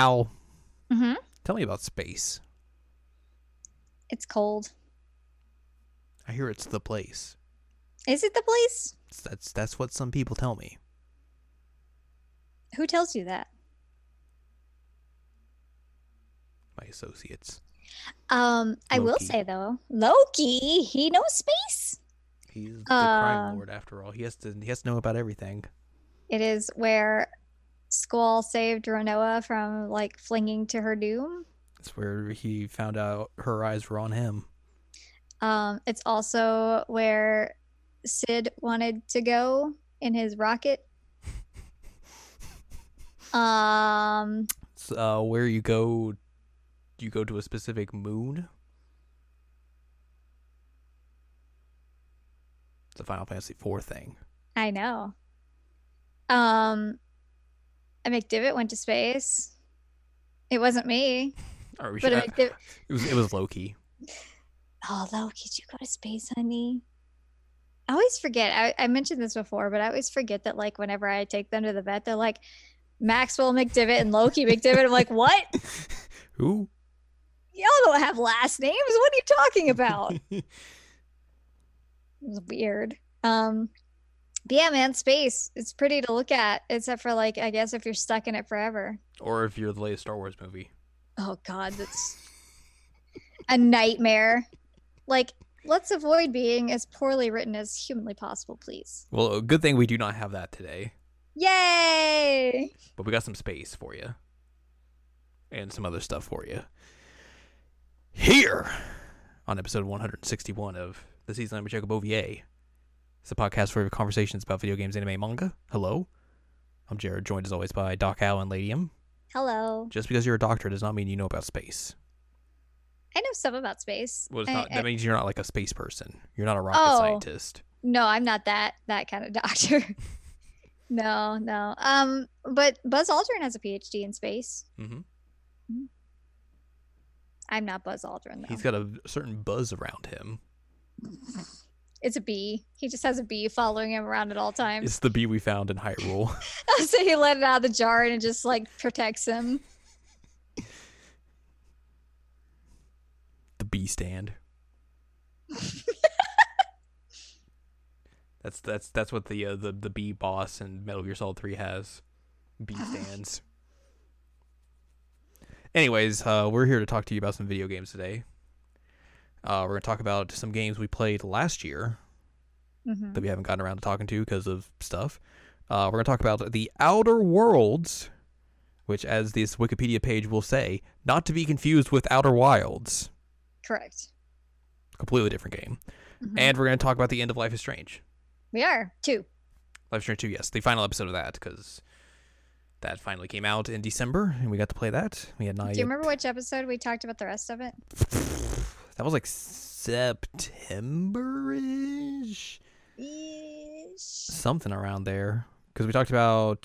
Al, Mm-hmm. tell me about space. It's cold. I hear it's the place. Is it the place? That's that's what some people tell me. Who tells you that? My associates. Um, I will say though, Loki, he knows space. He's the crime Uh, lord after all. He has to he has to know about everything. It is where Squall saved Rinoa from like flinging to her doom. It's where he found out her eyes were on him. Um, it's also where Sid wanted to go in his rocket. Um, It's, uh, where you go, you go to a specific moon. It's a Final Fantasy IV thing. I know. Um, a McDivitt went to space. It wasn't me, Or we but should, a McDivitt. it was it was Loki. Oh, Loki, did you go to space, honey? I always forget. I, I mentioned this before, but I always forget that like whenever I take them to the vet, they're like Maxwell McDivitt and Loki McDivitt. I'm like, what? Who? Y'all don't have last names. What are you talking about? It was weird. Um, but yeah, man, space. It's pretty to look at, except for like I guess if you're stuck in it forever. or if you're the latest Star Wars movie. Oh God, that's a nightmare. Like, let's avoid being as poorly written as humanly possible, please. Well, good thing we do not have that today, Yay! but we got some space for you, and some other stuff for you. Here, on episode 161 of the season of Jacob Ovier. It's a podcast for conversations about video games, anime, manga. Hello, I'm Jared, joined as always by Doc Al and Ladium. Hello. Just because you're a doctor does not mean you know about space. I know some about space. Well, it's I- not, I- that means you're not like a space person. You're not a rocket Oh. scientist. no, I'm not that that kind of doctor. no, no. Um, but Buzz Aldrin has a PhD in space. Mm-hmm. I'm not Buzz Aldrin though. He's got a certain buzz around him. It's a bee. He just has a bee following him around at all times. It's the bee we found in Hyrule. so he let it out of the jar and it just like protects him. the bee stand. that's that's that's what the uh, the the bee boss in Metal Gear Solid Three has. Bee stands. Anyways, uh, we're here to talk to you about some video games today. Uh, we're gonna talk about some games we played last year Mhm. that we haven't gotten around to talking to because of stuff. Uh, we're gonna talk about the Outer Worlds, which, as this Wikipedia page will say, not to be confused with Outer Wilds. Correct. Completely different game. Mhm. And we're going to talk about the end of Life is Strange. we are two. Life is Strange 2, yes. The final episode of that, because that finally came out in December, and we got to play that. We had not Do you remember which episode we talked about the rest of it? That was like September-ish? Something around there. Because we talked about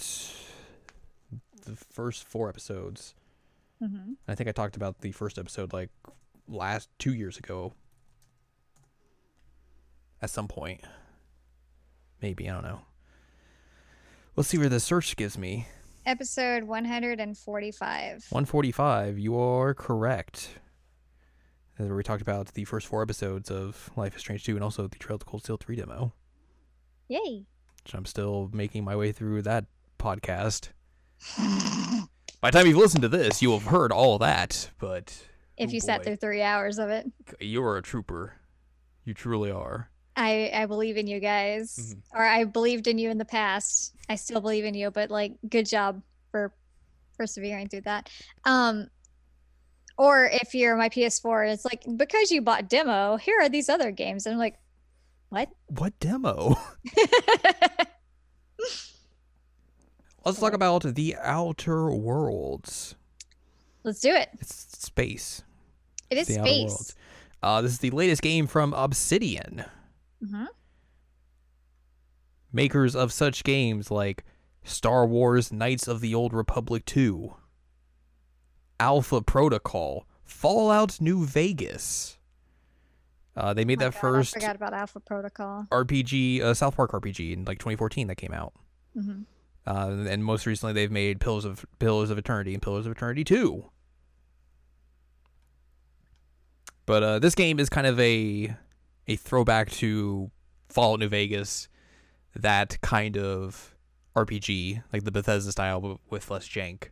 the first four episodes. Mm-hmm. I think I talked about the first episode like last two years ago. At some point. Maybe, I don't know. Let's see where the search gives me. Episode 145. 145, you are correct. Where we talked about the first four episodes of Life is Strange 2 and also the Trails of Cold Steel 3 demo. Yay. Which I'm still making my way through that podcast. By the time you've listened to this, you will have heard all that, but If Oh, you sat through three hours of it, you're a trooper. You truly are. I, I believe in you guys. Mhm. Or I believed in you in the past. I still believe in you, but like, good job for persevering through that. Um, or if you're my PS4, it's like, because you bought demo, here are these other games. And I'm like, what? What demo? Let's talk about the Outer Worlds. Let's do it. It's space. It is the space. Uh, this is the latest game from Obsidian, hmm makers of such games like Star Wars Knights of the Old Republic 2, Alpha Protocol, Fallout New Vegas. Uh, they made Oh that God, first I forgot about Alpha Protocol. RPG, uh, South Park RPG in like 2014 that came out. hmm Uh, and most recently, they've made Pillars of Pillars of Eternity and Pillars of Eternity Two. But uh, this game is kind of a a throwback to Fallout New Vegas, that kind of RPG, like the Bethesda style, but with less jank.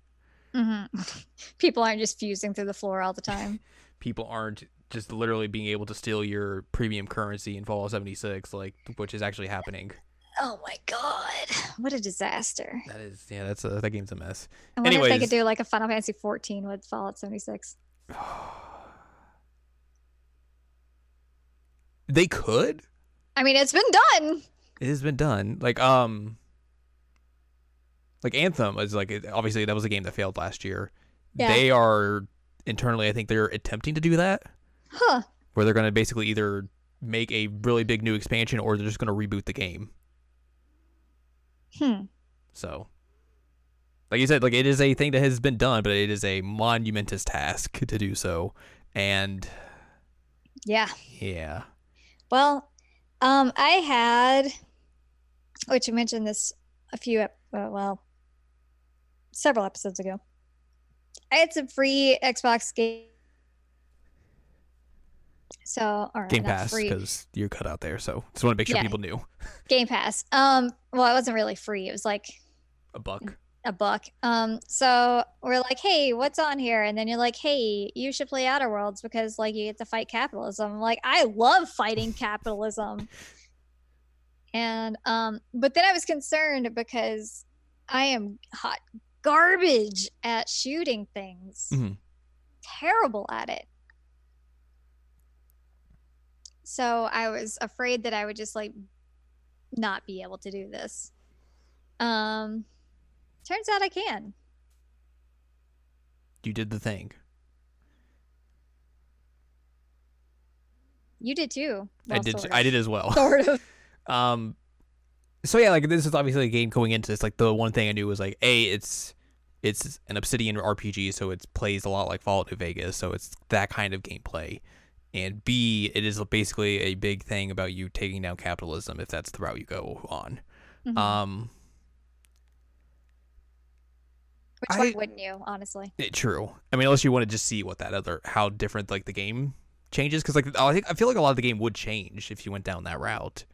Mm-hmm. People aren't just fusing through the floor all the time. People aren't just literally being able to steal your premium currency in Fallout 76, like which is actually happening. Oh my god, what a disaster! That is, yeah, that's a, that game's a mess. I wonder if they could do like a Final Fantasy 14 with Fallout 76. They could. I mean, it's been done. It has been done. Like um, like Anthem is like obviously that was a game that failed last year. Yeah. They are internally, I think they're attempting to do that, Huh. where they're going to basically either make a really big new expansion or they're just going to reboot the game. Hmm. So, like you said, like it is a thing that has been done, but it is a monumentous task to do so. And Yeah. yeah, Well, um, I had, which I mentioned this a few, uh, well, several episodes ago. I had some free Xbox game. So, or Game Pass because you're cut out there. So just want to make sure Yeah. people knew Game Pass. Um, well, it wasn't really free. It was like a buck. a buck. Um, so we're like, hey, what's on here? And then you're like, hey, you should play Outer Worlds because like you get to fight capitalism. I'm like, I love fighting capitalism. And um, but then I was concerned because I am hot garbage at shooting things. Mhm. Terrible at it. So I was afraid that I would just like not be able to do this. Um turns out I can. You did the thing. You did too. I did. sort I did as well. Sort of. Um, so yeah, like this is obviously a game going into this. Like the one thing I knew was like, a, it's it's an Obsidian RPG, so it plays a lot like Fallout New Vegas, so it's that kind of gameplay. And B, it is basically a big thing about you taking down capitalism if that's the route you go on. Mhm. Um, Which I- one wouldn't you, honestly? it- true. I mean, unless you want to just see what that other how different like the game changes, because like I think I feel like a lot of the game would change if you went down that route.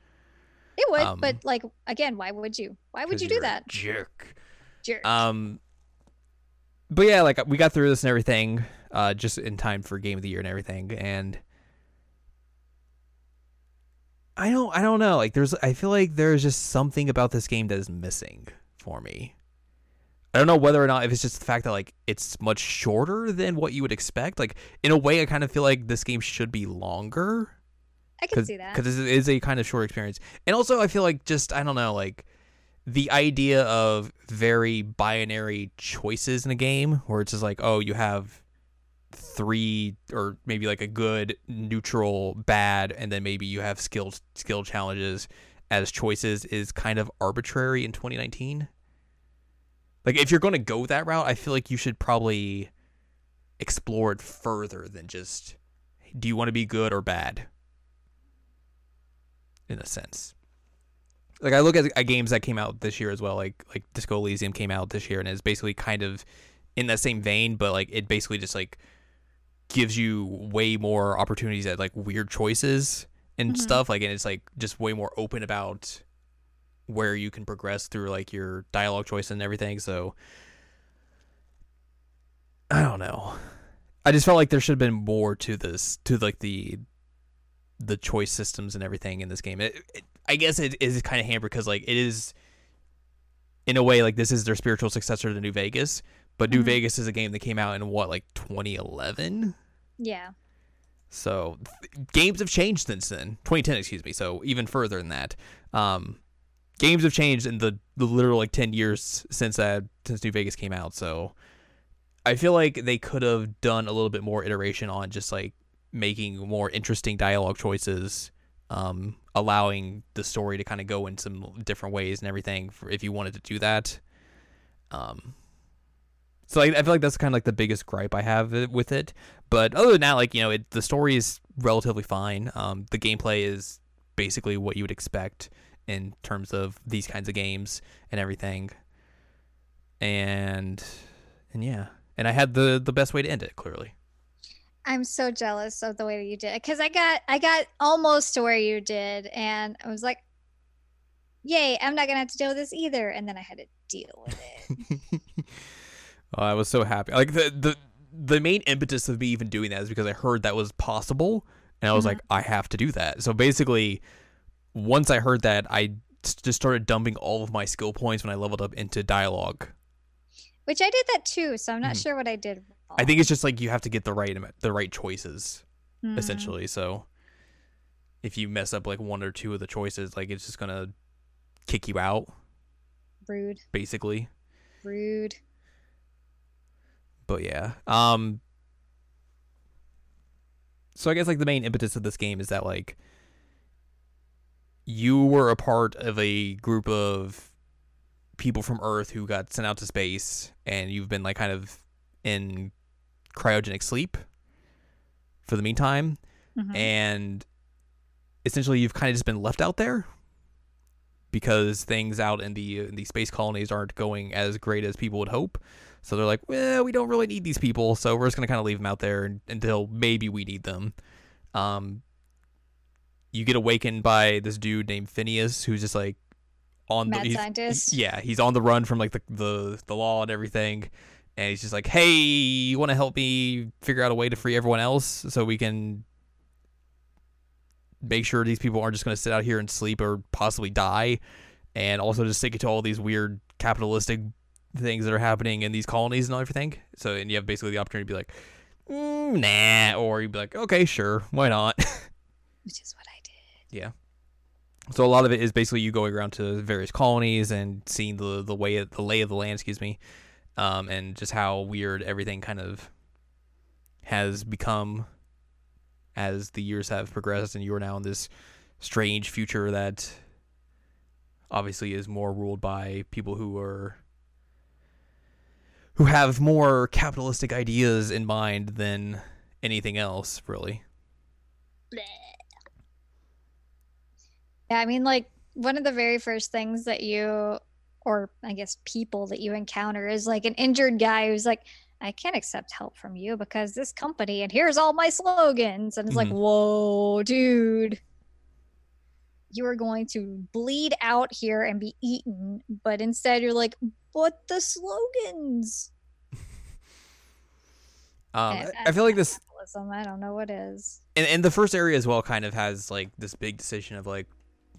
It would, Um, but like again, why would you? Why would you do that? jerk? Jerk. Um, but yeah, like we got through this and everything, uh, just in time for game of the year and everything, and I don't, I don't know. Like, there's, I feel like there's just something about this game that is missing for me. I don't know whether or not if it's just the fact that like it's much shorter than what you would expect. Like in a way, I kind of feel like this game should be longer I can see that. because it is a kind of short experience. And also, I feel like just I don't know, like the idea of very binary choices in a game, where it's just like, oh, you have three or maybe like a good, neutral, bad, and then maybe you have skill skill challenges as choices is kind of arbitrary in 2019. Like if you're going to go that route, I feel like you should probably explore it further than just do you want to be good or bad? In a sense. Like I look at, at games that came out this year as well, like like Disco Elysium came out this year and is basically kind of in that same vein, but like it basically just like gives you way more opportunities at like weird choices and Mhm. stuff. Like and it's like just way more open about where you can progress through like your dialogue choice and everything. So I don't know. I just felt like there should have been more to this, to like the the choice systems and everything in this game. It, it, I guess it is kind of hampered because like it is, in a way, like this is their spiritual successor to New Vegas. But New Mhm. Vegas is a game that came out in what like 2011. yeah. So th- games have changed since then. 2010, excuse me. So even further than that, um, games have changed in the, the literal like 10 years since that since New Vegas came out. So I feel like they could have done a little bit more iteration on just like making more interesting dialogue choices, um, allowing the story to kind of go in some different ways and everything. For if you wanted to do that, um. So I, I feel like that's kind of like the biggest gripe I have with it. But other than that, like you know, it, the story is relatively fine. Um, the gameplay is basically what you would expect in terms of these kinds of games and everything. and and yeah, and I had the the best way to end it. Clearly, I'm so jealous of the way that you did it because I got I got almost to where you did, and I was like, "Yay! I'm not gonna have to deal with this either." And then I had to deal with it. oh, I was so happy. Like the the the main impetus of me even doing that is because I heard that was possible, and I was Mhm. like, I have to do that. So basically, once I heard that, I just started dumping all of my skill points when I leveled up into dialogue. Which I did that too, so I'm not Mhm. sure what I did. I think it's just like you have to get the right the right choices Mhm. essentially. So if you mess up like one or two of the choices, like it's just gonna kick you out rude, basically. rude. But yeah. Um So I guess like the main impetus of this game is that like you were a part of a group of people from Earth who got sent out to space and you've been like kind of in cryogenic sleep for the meantime Mhm. and essentially you've kind of just been left out there because things out in the in the space colonies aren't going as great as people would hope. So they're like, well, we don't really need these people, so we're just gonna kind of leave them out there until maybe we need them. Um, you get awakened by this dude named Phineas, who's just like on the Mad he's- scientist. yeah, he's on the run from like the the, the law and everything. And he's just like, "Hey, you want to help me figure out a way to free everyone else so we can make sure these people aren't just going to sit out here and sleep or possibly die, and also just stick it to all these weird capitalistic things that are happening in these colonies and everything." So, and you have basically the opportunity to be like, mm, "Nah," or you'd be like, "Okay, sure, why not?" Which is what I did. Yeah. So a lot of it is basically you going around to various colonies and seeing the the way the lay of the land, excuse me, um, and just how weird everything kind of has become as the years have progressed, and you are now in this strange future that obviously is more ruled by people who are who have more capitalistic ideas in mind than anything else, really. Yeah, I mean, like one of the very first things that you, or I guess people that you encounter, is like an injured guy who's like, I can't accept help from you because this company, and here's all my slogans. And it's like, Mhm. whoa, dude. You are going to bleed out here and be eaten. But instead, you're like, but the slogans. Um, I- I feel like this. I don't know what is. and, and the first area as well kind of has like this big decision of like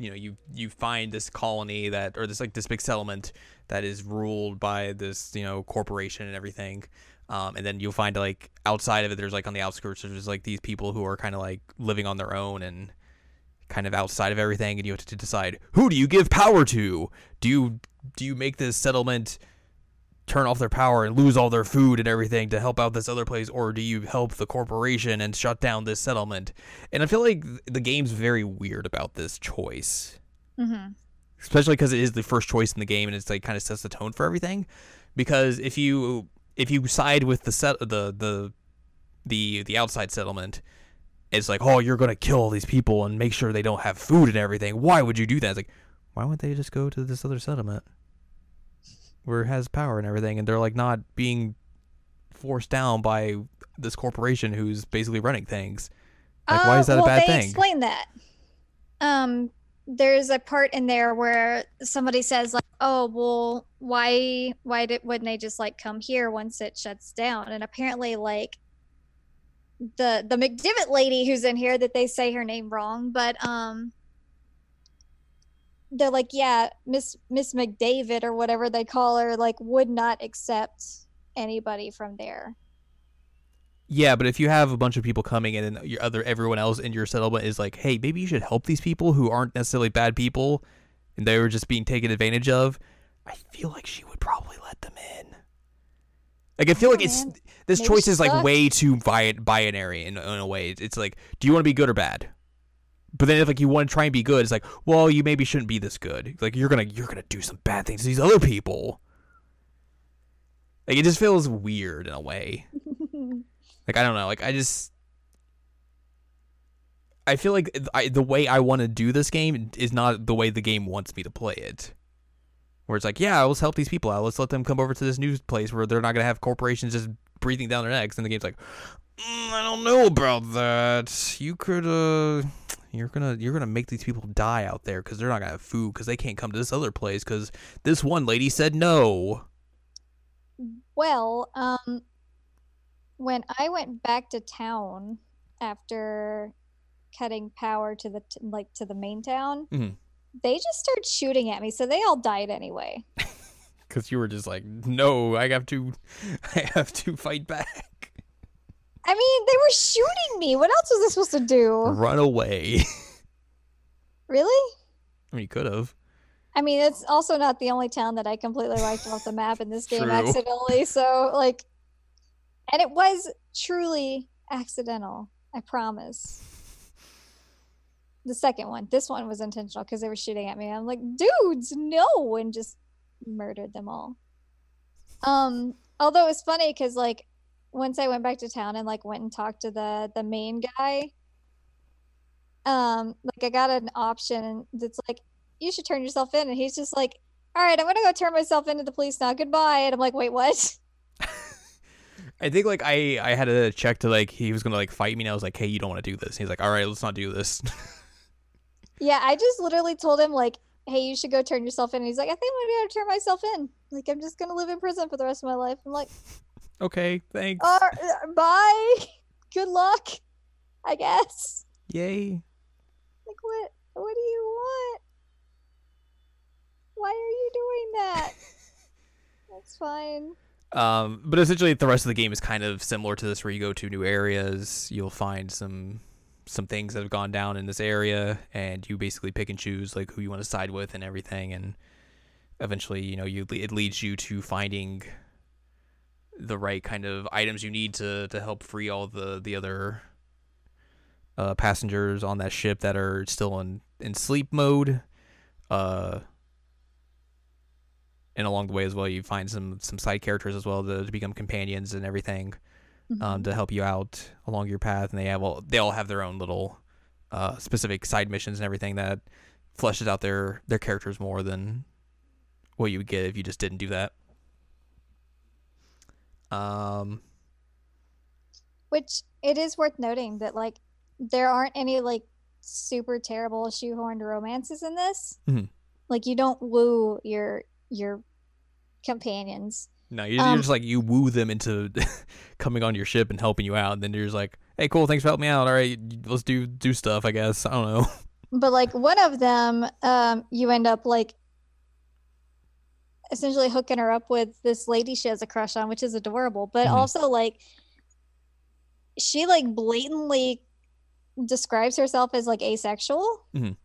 you know you you find this colony that or this like this big settlement that is ruled by this you know corporation and everything um, and then you'll find like outside of it there's like on the outskirts there's like these people who are kind of like living on their own and kind of outside of everything and you have to decide who do you give power to? Do you do you make this settlement turn off their power and lose all their food and everything to help out this other place or do you help the corporation and shut down this settlement? And i feel like the game's very weird about this choice. Mm-hmm. especially because it is the first choice in the game and it's like kind of sets the tone for everything. Because if you if you side with the set the the the the outside settlement it's like oh you're gonna kill all these people and make sure they don't have food and everything. Why would you do that? It's like why wouldn't they just go to this other settlement where has power and everything and they're like not being forced down by this corporation who's basically running things Like, why is that a Uh, bad they thing? Explain that. Um, there's a part in there where somebody says like, "Oh, well, why, why did wouldn't they just like come here once it shuts down?" And apparently, like the the McDivitt lady who's in here, that they say her name wrong, but um, they're like, "Yeah, Miss Miss McDavid or whatever they call her, like, would not accept anybody from there." Yeah, but if you have a bunch of people coming in and your other everyone else in your settlement is like, hey, maybe you should help these people who aren't necessarily bad people, and they were just being taken advantage of, I feel like she would probably let them in. Like I feel Oh, like it's this Maybe choice is like way too bi- binary in, in a way. It's like, do you want to be good or bad? But then if like you want to try and be good, it's like, well, you maybe shouldn't be this good. Like you're gonna you're gonna do some bad things to these other people. Like it just feels weird in a way. Like I don't know. Like I just I feel like I, the way I want to do this game is not the way the game wants me to play it. where it's like, yeah, let's help these people out. Let's let them come over to this new place where they're not gonna have corporations just breathing down their necks. And the game's like, mm, I don't know about that. You could, uh, you're gonna you're gonna make these people die out there because they're not gonna have food because they can't come to this other place because this one lady said no. Well, um, when I went back to town after cutting power to the t- like to the main town, Mhm. they just started shooting at me, so they all died anyway. Because you were just like, no, I have to, I have to fight back, I mean, they were shooting me. What else was I supposed to do? run away. Really? I mean, you could have. I mean, it's also not the only town that I completely wiped off the map in this game True. accidentally. So, like, and it was truly accidental. I promise. The second one, this one was intentional because they were shooting at me. I'm like, dudes, no, and just murdered them all. Um, although it was funny because like once I went back to town and like went and talked to the the main guy, um, like I got an option that's like you should turn yourself in. And he's just like, all right, I'm to go turn myself into the police now. Goodbye. And I'm like, wait, what? I think like I I had a check to like he was gonna like fight me and I was like, hey, you don't want to do this. He's like, all right, let's not do this. Yeah, I just literally told him, like, hey, you should go turn yourself in. And he's like, I think I'm to turn myself in. Like, I'm just to live in prison for the rest of my life. I'm like, okay, thanks. all right, bye. Good luck, I guess. Yay. Like, what? What do you want? Why are you doing that? That's fine. Um, but essentially, the rest of the game is kind of similar to this, where you go to new areas, you'll find some some things that have gone down in this area, and you basically pick and choose like who you want to side with and everything, and eventually, you know, you it leads you to finding the right kind of items you need to to help free all the the other uh, passengers on that ship that are still in in sleep mode. Uh, and along the way as well, you find some some side characters as well to, to become companions and everything um, to help you out along your path. And they have all they all have their own little uh, specific side missions and everything that fleshes out their their characters more than what you would get if you just didn't do that. Um, Which it is worth noting that like there aren't any like super terrible shoehorned romances in this. Mhm. Like you don't woo your your companions. no, you're, you're Um, just like you woo them into coming on your ship and helping you out, and then you're just like, "Hey, cool, thanks for helping me out. All right, let's do do stuff. I guess I don't know." But like one of them, um, you end up like essentially hooking her up with this lady she has a crush on, which is adorable. But Mhm. also like she like blatantly describes herself as like asexual. Mhm.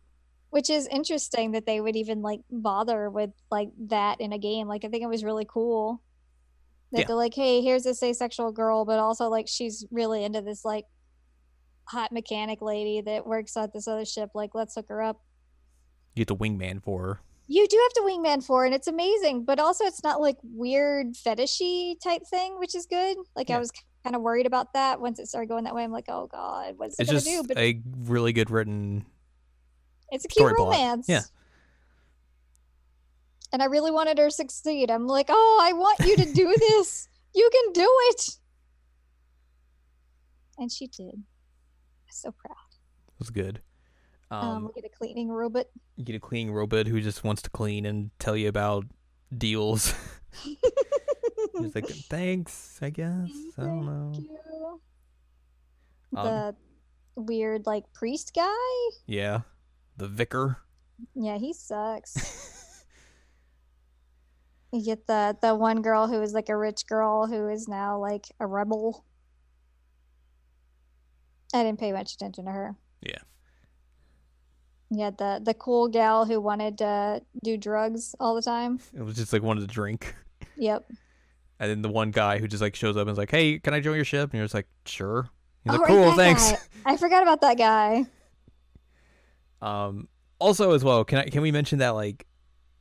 Which is interesting that they would even like bother with like that in a game. Like I think it was really cool. That Yeah. they're like, hey, here's this asexual girl, but also like she's really into this like hot mechanic lady that works at this other ship. Like, let's hook her up. You get the wingman for her. You do have to wingman for, and it's amazing. But also, it's not like weird fetishy type thing, which is good. Like Yeah. I was kind of worried about that once it started going that way. I'm like, oh god, what's it It's gonna just do? But a really good written. it's a cute plot. romance. Yeah. And I really wanted her to succeed. I'm like, oh, I want you to do this. You can do it. And she did. I'm so proud. It was good. Um, Um, we get a cleaning robot. you get a cleaning robot who just wants to clean and tell you about deals. He's like, thanks, I guess. I don't know. Thank you. Um, the weird like priest guy. Yeah, the vicar. Yeah, he sucks. you get the the one girl who is like a rich girl who is now like a rebel. I didn't pay much attention to her. Yeah. Had the the cool gal who wanted to do drugs all the time. It was just like wanted to drink. Yep. And then the one guy who just like shows up and is like, "Hey, can I join your ship?" And you're just like, "Sure." He's Oh, like, "Cool, thanks." guy. I forgot about that guy. Um, also as well, can I can we mention that like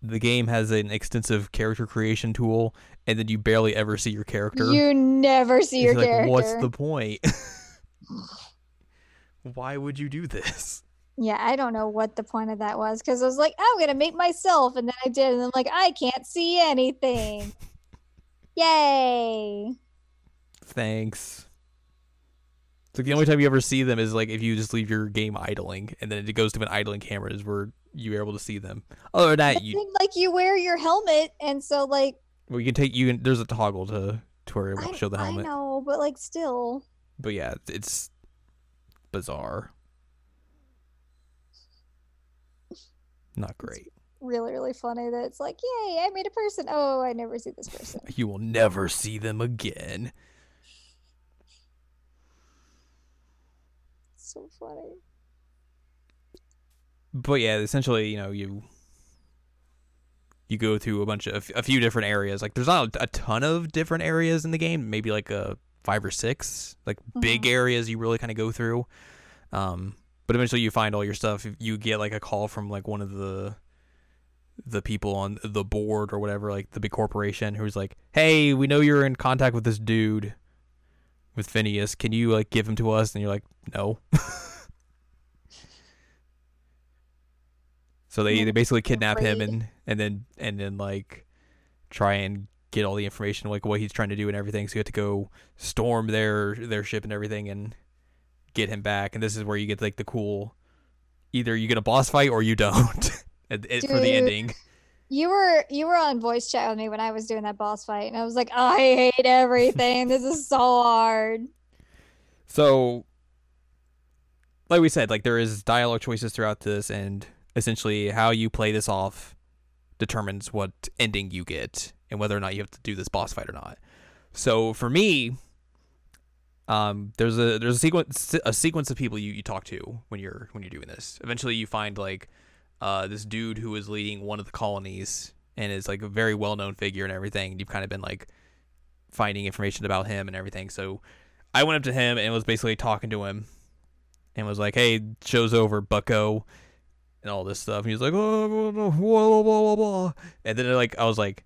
the game has an extensive character creation tool, and then you barely ever see your character. You never see your It's like, character. what's the point? Why would you do this? Yeah, I don't know what the point of that was because I was like, I'm gonna make myself, and then I did, and I'm like, I can't see anything. Yay! Thanks. It's like the only time you ever see them is like if you just leave your game idling, and then it goes to an idling camera is where you're able to see them. Other than that, you like you wear your helmet, and so like well, you can take you can. There's a toggle to to where it will show the helmet. I know, but like still, But yeah, it's bizarre. Not great. really, really funny that it's like, yay, I made a person. Oh, I never see this person. You will never see them again. so funny. But yeah, essentially, you know, you you go through a bunch of a few different areas. Like there's not a ton of different areas in the game, maybe like a five or six, like big Mhm. areas you really kind of go through. Um, but eventually you find all your stuff. You get like a call from like one of the the people on the board or whatever, like the big corporation, who's like, "Hey, we know you're in contact with this dude, with Phineas. Can you like give him to us?" And you're like, "No." so they they basically kidnap him and and then and then like try and get all the information like what he's trying to do and everything. So you have to go storm their their ship and everything and get him back. And this is where you get like the cool, either you get a boss fight or you don't. and for the ending. You were you were on voice chat with me when I was doing that boss fight, and I was like, I hate everything. this is so hard. So, like we said, like there is dialogue choices throughout this, and essentially how you play this off determines what ending you get and whether or not you have to do this boss fight or not. So for me, um, there's a there's a sequence a sequence of people you, you talk to when you're when you're doing this. Eventually, you find like uh, this dude who is leading one of the colonies and is like a very well known figure and everything. You've kind of been like finding information about him and everything. So I went up to him and was basically talking to him and was like, "Hey, show's over, Bucko," and all this stuff. And he was like, "Oh, blah, blah, blah, blah, blah." and then like I was like,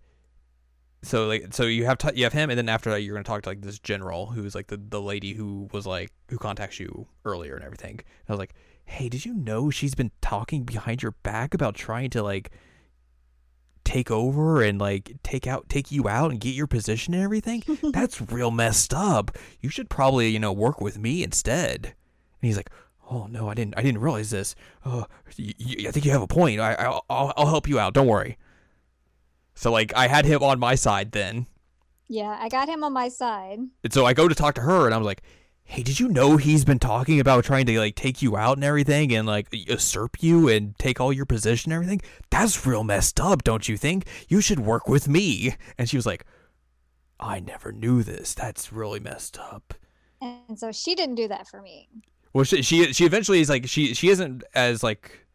so like so you have t- you have him, and then after that you're gonna talk to like this general who's like the the lady who was like who contacts you earlier and everything. And I was like, "Hey, did you know she's been talking behind your back about trying to like." take over and like take out take you out and get your position and everything? That's real messed up. You should probably you know work with me instead. And he's like oh no i didn't i didn't realize this. Oh y- y- i think you have a point. I, I'll i'll help you out. Don't worry so like i had him on my side then. Yeah, I got him on my side. and so i go to talk to her and i was like hey did you know he's been talking about trying to like take you out and everything and like usurp you and take all your position and everything? That's real messed up don't you think? You should work with me. And she was like i never knew this. That's really messed up. And so she didn't do that for me. Well, she she, she eventually is like she she isn't as like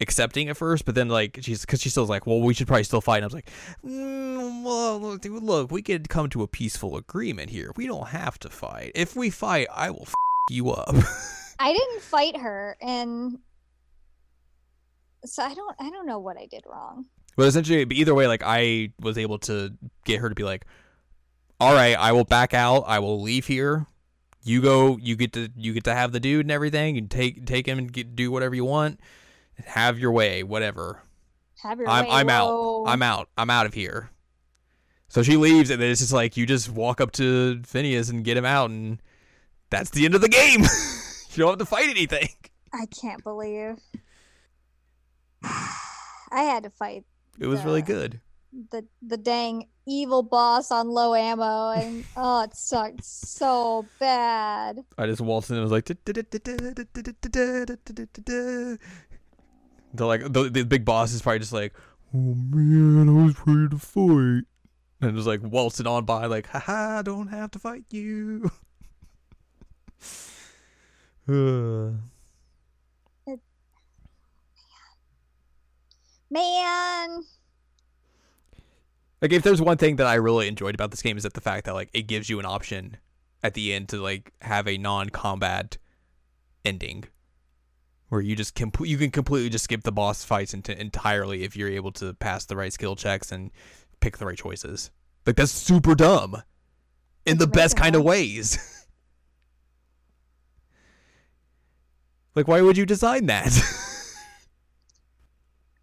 accepting at first, but then like she's because she still's like, well, we should probably still fight. And I was like, mm, well, look, dude, look, we could come to a peaceful agreement here. We don't have to fight. If we fight, I will f- you up. I didn't fight her, and so I don't I don't know what I did wrong. but essentially, either way, like I was able to get her to be like, all right, I will back out. I will leave here. You go. You get to you get to have the dude and everything, and take take him and get, do whatever you want. Have your way, whatever. Have your I'm way. I'm out. I'm out. I'm out of here. So she leaves, and then it's just like you just walk up to Phineas and get him out, and that's the end of the game. you don't have to fight anything. I can't believe I had to fight It was really good. the the dang evil boss on low ammo, and oh, it sucked so bad. I just waltzed in and was like, the like the, the big boss is probably just like, oh man, I was ready to fight, and just like waltzing on by like, haha, I don't have to fight you. Uh, Man, like if there's one thing that I really enjoyed about this game is that the fact that like it gives you an option at the end to like have a non-combat ending where you just complete you can completely just skip the boss fights into entirely if you're able to pass the right skill checks and pick the right choices. Like that's super dumb in the best kind of ways. Like, why would you design that?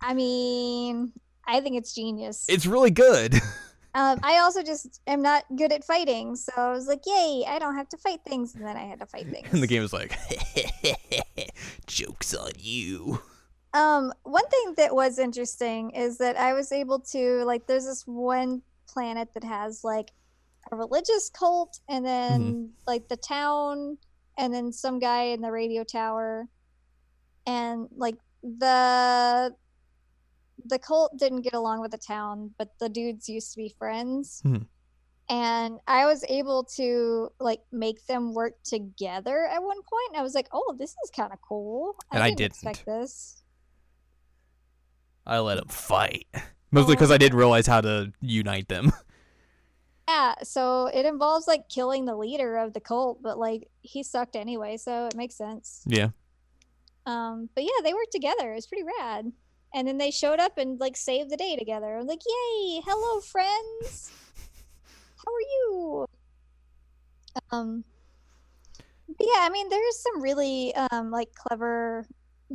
I mean, I think it's genius. it's really good. Um, I also just am not good at fighting, so I was like, "Yay! I don't have to fight things." And then I had to fight things. And the game is like, jokes on you. Um, one thing that was interesting is that I was able to like. There's this one planet that has like a religious cult, and then like the town, and then some guy in the radio tower, and like the the cult didn't get along with the town, but the dudes used to be friends. Mhm. And I was able to like make them work together at one point. And I was like, "Oh, this is kind of cool." And I didn't expect this. I let them fight. Mostly because I didn't realize how to unite them. Yeah, so it involves like killing the leader of the cult, but like he sucked anyway, so it makes sense. Yeah. Um, but yeah, they worked together. It was pretty rad. And then they showed up and like saved the day together. I'm like, yay, hello friends. How are you? Um but yeah, I mean there's some really um like clever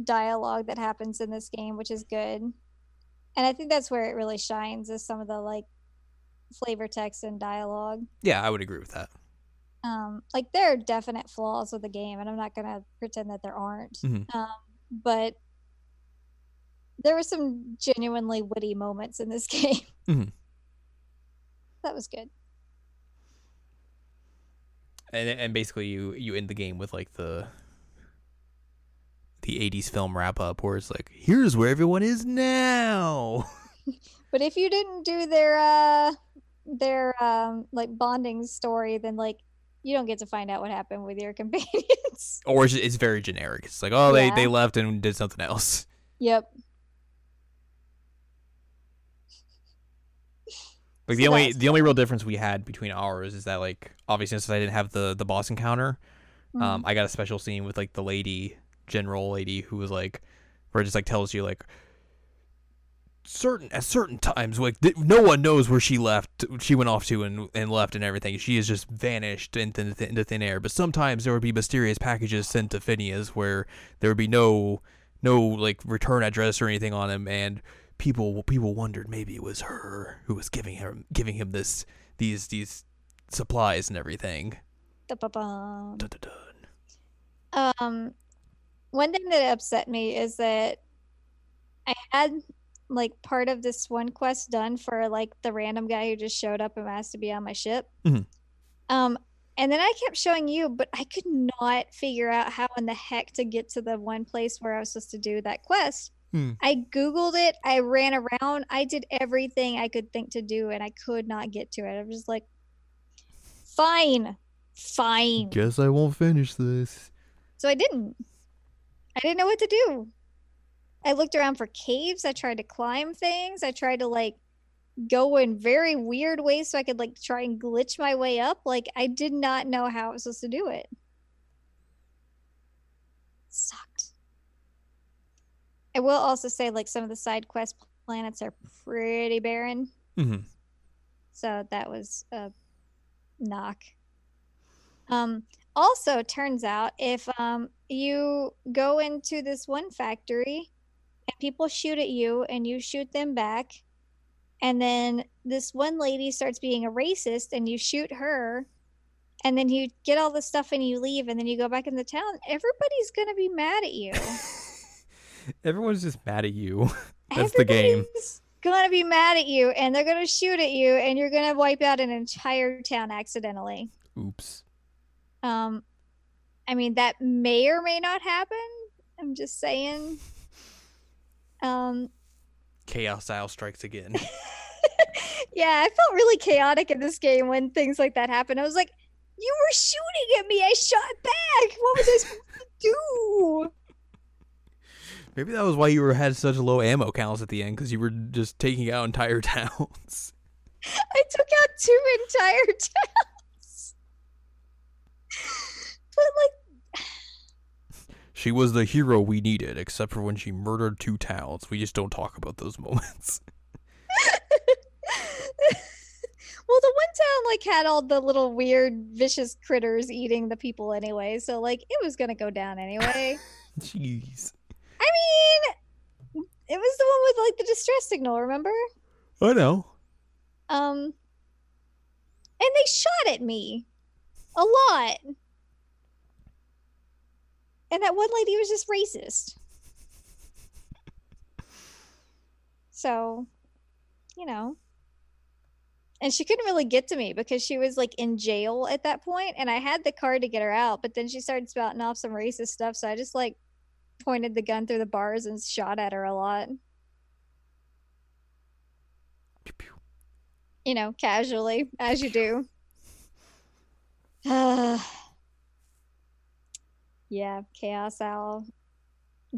dialogue that happens in this game, which is good. And I think that's where it really shines is some of the like flavor text and dialogue. Yeah, I would agree with that. Um, like there are definite flaws with the game, and I'm not gonna pretend that there aren't. Mhm. Um, but there were some genuinely witty moments in this game. Mhm. That was good. And and basically you you end the game with like the the 80s film wrap up where it's like here's where everyone is now. But if you didn't do their uh their um like bonding story, then like you don't get to find out what happened with your companions. or it's, it's very generic. It's like, oh, they, they left and did something else. yep. Like the So only the only real difference we had between ours is that like obviously since I didn't have the the boss encounter, Mm-hmm. um, I got a special scene with like the lady general lady who was like, where it just like tells you like certain at certain times like th- no one knows where she left she went off to and, and left and everything. She has just vanished into, th- into thin air. But sometimes there would be mysterious packages sent to Phineas where there would be no no like return address or anything on them and people people wondered maybe it was her who was giving him giving him this these these supplies and everything Dun, dun, dun. Um, one thing that upset me is that I had like part of this one quest done for like the random guy who just showed up and asked to be on my ship. Mhm. Um, and then I kept showing you, but I could not figure out how in the heck to get to the one place where I was supposed to do that quest. Hmm. I googled it, I ran around, I did everything I could think to do, and I could not get to it. I was just like, fine, fine. guess I won't finish this So I didn't. I didn't know what to do. I looked around for caves. I tried to climb things. I tried to like go in very weird ways so I could like try and glitch my way up. Like I did not know how I was supposed to do it. Sucked. I will also say like some of the side quest planets are pretty barren. hmm So that was a knock. Um, also, turns out if um, you go into this one factory and people shoot at you and you shoot them back, and then this one lady starts being a racist and you shoot her, and then you get all the stuff and you leave, and then you go back in the town, everybody's going to be mad at you. Everyone's just mad at you. That's the game. Everybody's Gonna be mad at you, and they're gonna shoot at you, and you're gonna wipe out an entire town accidentally. Oops. Um, I mean that may or may not happen. I'm just saying. Um, Chaos style strikes again. yeah, I felt really chaotic in this game when things like that happened. I was like, "You were shooting at me. I shot back. What was I supposed to do?" Maybe that was why you were had such low ammo counts at the end because you were just taking out entire towns. I took out two entire towns. But like. She was the hero we needed, except for when she murdered two towns. We just don't talk about those moments. well, the one town like had all the little weird vicious critters eating the people anyway, so like it was gonna go down anyway. Jeez. I mean, it was the one with like the distress signal, remember? I know. Um, and they shot at me a lot. And that one lady was just racist. So, you know. And she couldn't really get to me because she was like in jail at that point, and I had the card to get her out, but then she started spouting off some racist stuff, so I just like pointed the gun through the bars and shot at her a lot. Pew, pew. you know, casually, as you do. Uh, yeah, Chaos Owl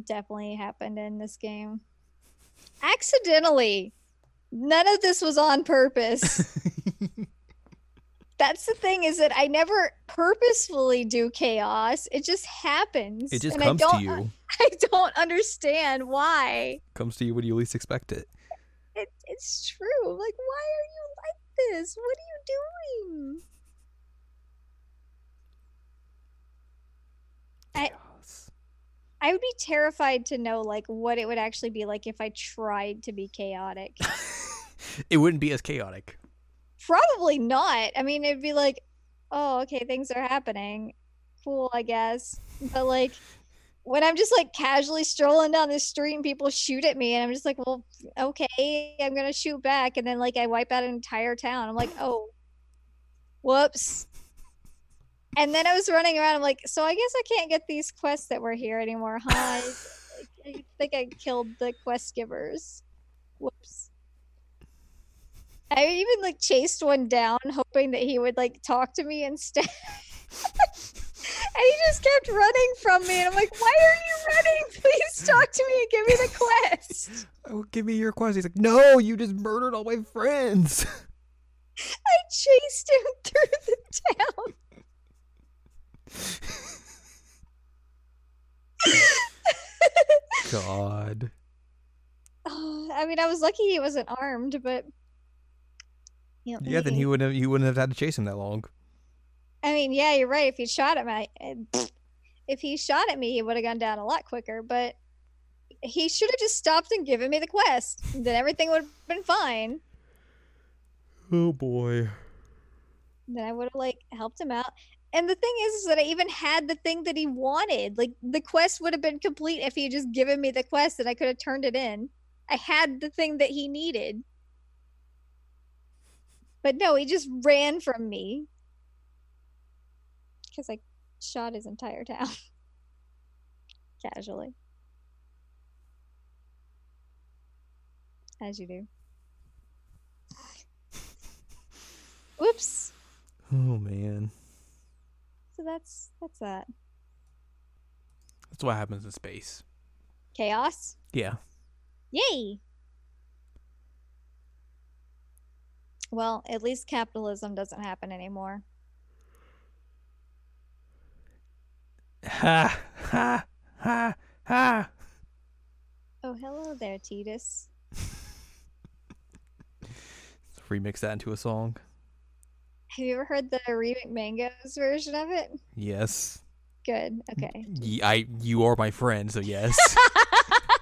definitely happened in this game. Accidentally. None of this was on purpose. That's the thing is that I never purposefully do chaos. It just happens. It just and comes I to don't, you. I don't understand why. Comes to you when you least expect it. It, it's true. Like, why are you like this? What are you doing? I- Chaos. I would be terrified to know like what it would actually be like if I tried to be chaotic. it wouldn't be as chaotic. Probably not. I mean, it'd be like, oh, okay, things are happening. Cool, I guess. But like when I'm just like casually strolling down the street and people shoot at me and I'm just like, well, okay, I'm going to shoot back and then like I wipe out an entire town. I'm like, "Oh. Whoops." And then I was running around. I'm like, so I guess I can't get these quests that were here anymore, huh? I, I think I killed the quest givers. Whoops. I even like chased one down, hoping that he would like talk to me instead. and he just kept running from me, and I'm like, "Why are you running? Please talk to me and give me the quest." Oh, give me your quest. He's like, no, you just murdered all my friends. I chased him through the town. God. Oh, I mean, I was lucky he wasn't armed, but you know, Yeah, then he wouldn't have, you wouldn't have had to chase him that long. I mean, yeah, you're right. If he shot at me, if he shot at me, he would have gone down a lot quicker. But he should have just stopped and given me the quest. Then everything would have been fine. Oh boy. Then I would have like helped him out. And the thing is, is that I even had the thing that he wanted. Like the quest would have been complete if he had just given me the quest, and I could have turned it in. I had the thing that he needed. But no, he just ran from me because I shot his entire town casually, as you do. Whoops. Oh man. So that's that's that. That's what happens in space. Chaos. Yeah. Yay. Well, at least capitalism doesn't happen anymore. Ha ha ha ha. Oh, hello there, Tidus. Remix that into a song. Have you ever heard the Remix Mangoes version of it? Yes. Good. Okay. Y- I you are my friend, so yes.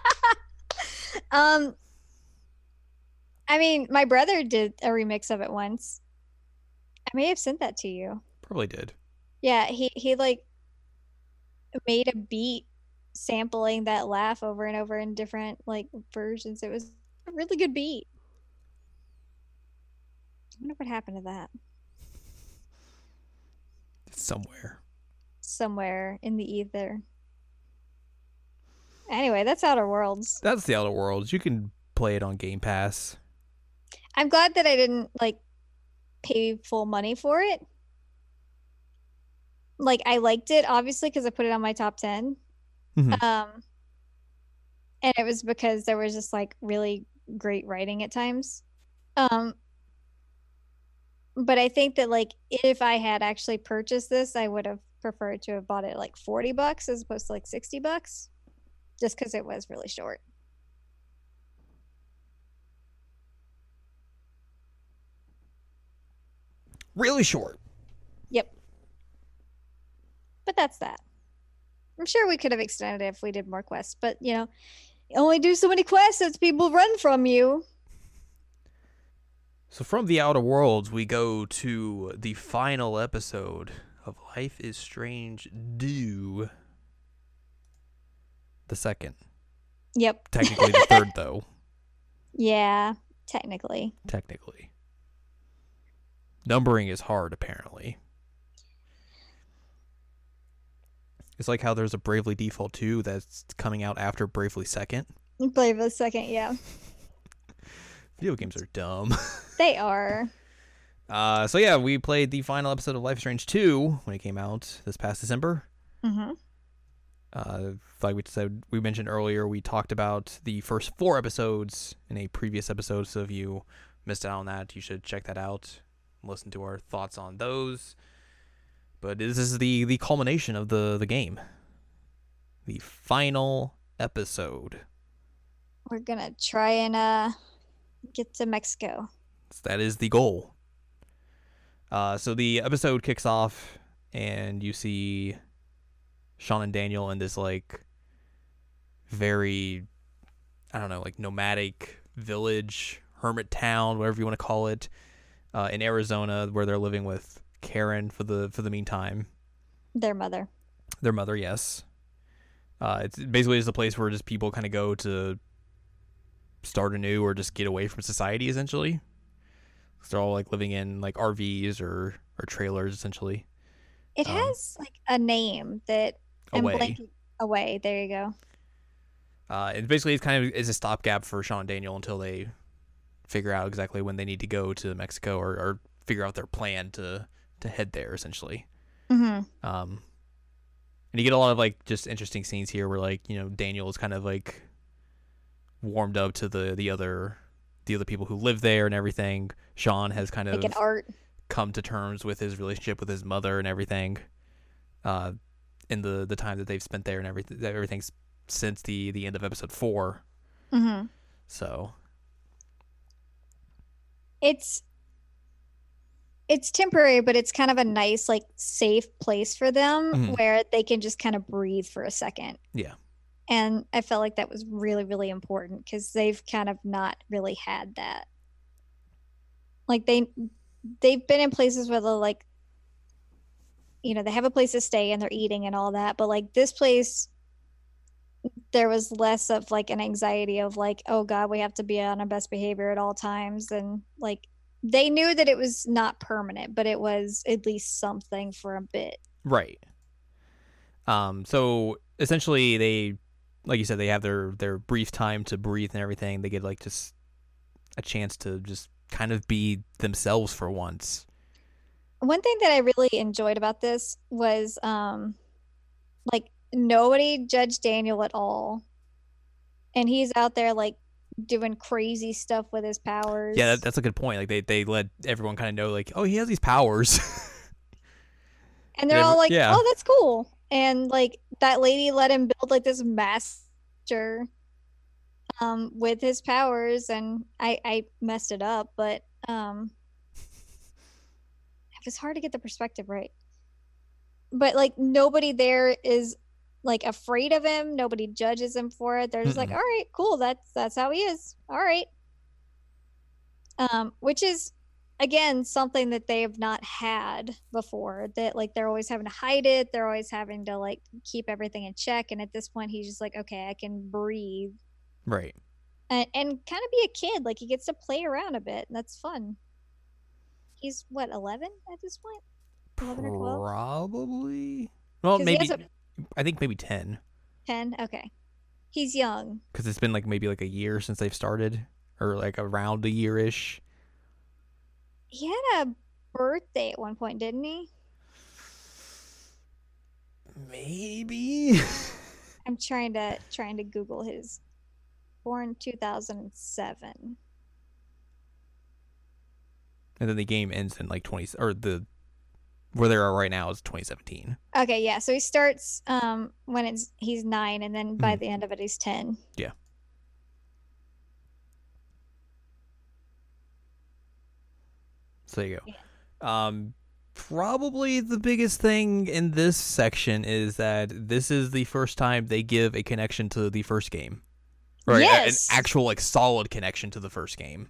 um I mean, my brother did a remix of it once. I may have sent that to you. Probably did. Yeah, he he like made a beat sampling that laugh over and over in different like versions. It was a really good beat. I wonder what happened to that. Somewhere. Somewhere in the ether. Anyway, that's Outer Worlds. That's the Outer Worlds. You can play it on Game Pass. I'm glad that I didn't like pay full money for it. Like I liked it obviously because I put it on my top 10. Mhm. Um and it was because there was just like really great writing at times. Um but I think that like if I had actually purchased this, I would have preferred to have bought it like 40 bucks as opposed to like 60 bucks just cuz it was really short. Really short. Yep. But that's that. I'm sure we could have extended it if we did more quests, but you know, you only do so many quests as people run from you. So from the Outer Worlds, we go to the final episode of Life is Strange 2. The second. Yep. Technically the third, though. Yeah, technically. Technically. Numbering is hard, apparently. It's like how there's a Bravely Default 2 that's coming out after Bravely Second. For second, yeah. Video games are dumb. They are. Uh, so yeah, we played the final episode of Life is Strange 2 when it came out this past December. hmm Uh, like we said, we mentioned earlier, we talked about the first four episodes in a previous episode. So if you missed out on that, you should check that out. Listen to our thoughts on those. But this is the the culmination of the the game. The final episode. We're gonna try and uh get to Mexico. That is the goal. Uh, so the episode kicks off, and you see Sean and Daniel in this like very, I don't know, like nomadic village, hermit town, whatever you want to call it, uh, in Arizona, where they're living with Karen for the for the meantime. Their mother. Their mother, yes. Uh, it's basically just a place where just people kind of go to start anew or just get away from society, essentially. 'Cause they're all like living in like RVs or or trailers, essentially. It Um, has like a name that I'm Away. blanking- away. There you go. Uh, and basically, it's kind of is a stopgap for Sean and Daniel until they figure out exactly when they need to go to Mexico or, or figure out their plan to to head there, essentially. hmm Um, and you get a lot of like just interesting scenes here where like you know Daniel is kind of like warmed up to the the other the other people who live there and everything. Sean has kind of Making art. come to terms with his relationship with his mother and everything. Uh, in the the time that they've spent there and everything everything's since the the end of episode four. hmm So It's it's temporary, but it's kind of a nice, like, safe place for them Mhm. where they can just kind of breathe for a second. Yeah. And I felt like that was really, really important because they've kind of not really had that. Like they they've been in places where they're like you know, they have a place to stay and they're eating and all that, but like this place there was less of like an anxiety of like, oh God, we have to be on our best behavior at all times. And like they knew that it was not permanent, but it was at least something for a bit. right. Um. So essentially, they, like you said, they have their their brief time to breathe and everything. They get like just a chance to just kind of be themselves for once. One thing that I really enjoyed about this was um like nobody judged Daniel at all. And he's out there like doing crazy stuff with his powers. Yeah, that, that's a good point. Like they they let everyone kind of know like, oh, he has these powers. and they're Never- all like, yeah. "Oh, that's cool." And like that lady let him build like this master um with his powers and I I messed it up, but um it was hard to get the perspective right. But like nobody there is like afraid of him. Nobody judges him for it. They're just like, Mm-mm. "All right, cool. That's that's how he is. All right." Um, which is again something that they have not had before. That like they're always having to hide it. They're always having to like keep everything in check. And at this point, he's just like, "Okay, I can breathe." right. and, and kind of be a kid. Like he gets to play around a bit, and that's fun. He's what eleven at this point. 11 or 12? Probably. Well, maybe a- I think maybe 10. 10? Okay, he's young. because it's been like maybe like a year since they've started, or like around a year ish. He had a birthday at one point, didn't he? Maybe. I'm trying to trying to Google his. Born 2007. and then the game ends in like twenty or the where they are right now is twenty seventeen. Okay, yeah. So he starts um when it's he's nine, and then by Mhm. the end of it, he's ten. Yeah. So there you go. Um, probably the biggest thing in this section is that this is the first time they give a connection to the first game. Right, Yes. an actual like solid connection to the first game.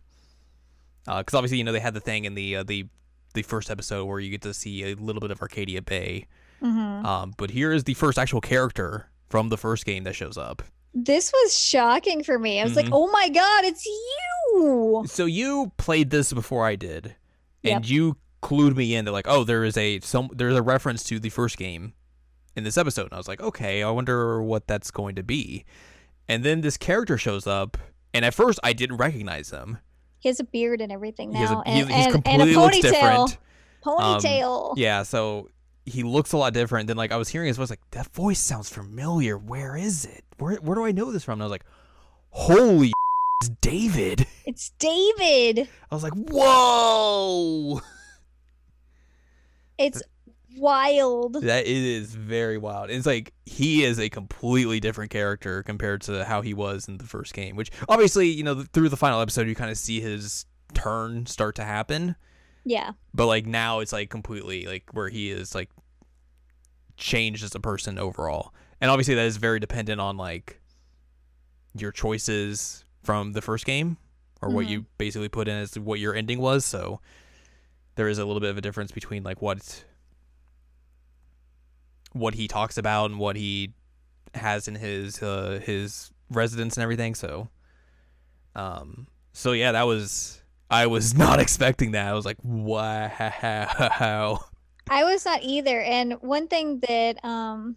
Because obviously, you know, they had the thing in the uh, the the first episode where you get to see a little bit of Arcadia Bay. Mhm. Um, but here is the first actual character from the first game that shows up. This was shocking for me. I was like, Mhm. "Oh my god, it's you!" So you played this before I did, and you clued me in that like, oh, there is a some there's a reference to the first game in this episode, and I was like, okay, I wonder what that's going to be. And then this character shows up, and at first I didn't recognize him. He has a beard and everything a- now, he- and, he's and, and a completely looks ponytail. Um, Ponytail. Yeah, so he looks a lot different. Then like I was hearing his voice, like that voice sounds familiar. Where is it? Where where do I know this from? And I was like, holy, it's David. It's David. I was like, whoa. It's wild. That it is very wild. It's like he is a completely different character compared to how he was in the first game. Which obviously, you know, through the final episode, you kind of see his turn start to happen. Yeah. But like now, it's like completely like where he is like changed as a person overall. And obviously, that is very dependent on like your choices from the first game or what Mhm. you basically put in as what your ending was. So there is a little bit of a difference between like what what he talks about and what he has in his uh his residence and everything so um so yeah that was i was not expecting that i was like wow I was not either. And one thing that um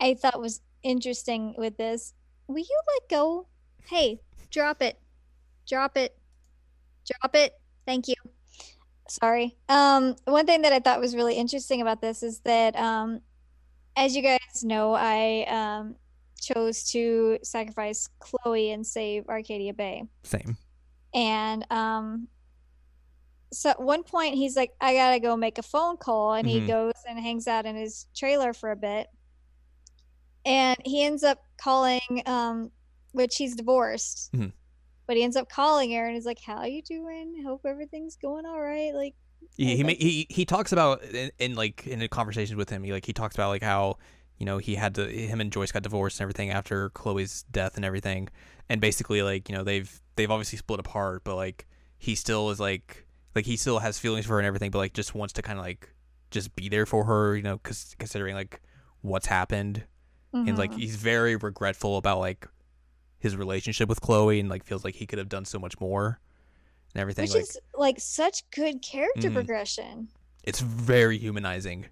I thought was interesting with this, will you let go? Hey, drop it. Drop it. Drop it. Thank you. Sorry. Um one thing that I thought was really interesting about this is that um as you guys know, I um chose to sacrifice Chloe and save Arcadia Bay. same And um so at one point he's like, I gotta go make a phone call, and Mhm. he goes and hangs out in his trailer for a bit. And he ends up calling, um, which he's divorced, Mhm. But he ends up calling her and he's like, How you doing? Hope everything's going all right. Like, he he, he he talks about in, in like in a conversation with him he like he talks about like how you know he had to him and Joyce got divorced and everything after Chloe's death and everything and basically like you know they've they've obviously split apart but like he still is like like he still has feelings for her and everything but like just wants to kind of like just be there for her you know cuz considering like what's happened and like mhm. he's very regretful about like his relationship with Chloe and like feels like he could have done so much more and everything which like is like such good character Mhm. progression. it's very humanizing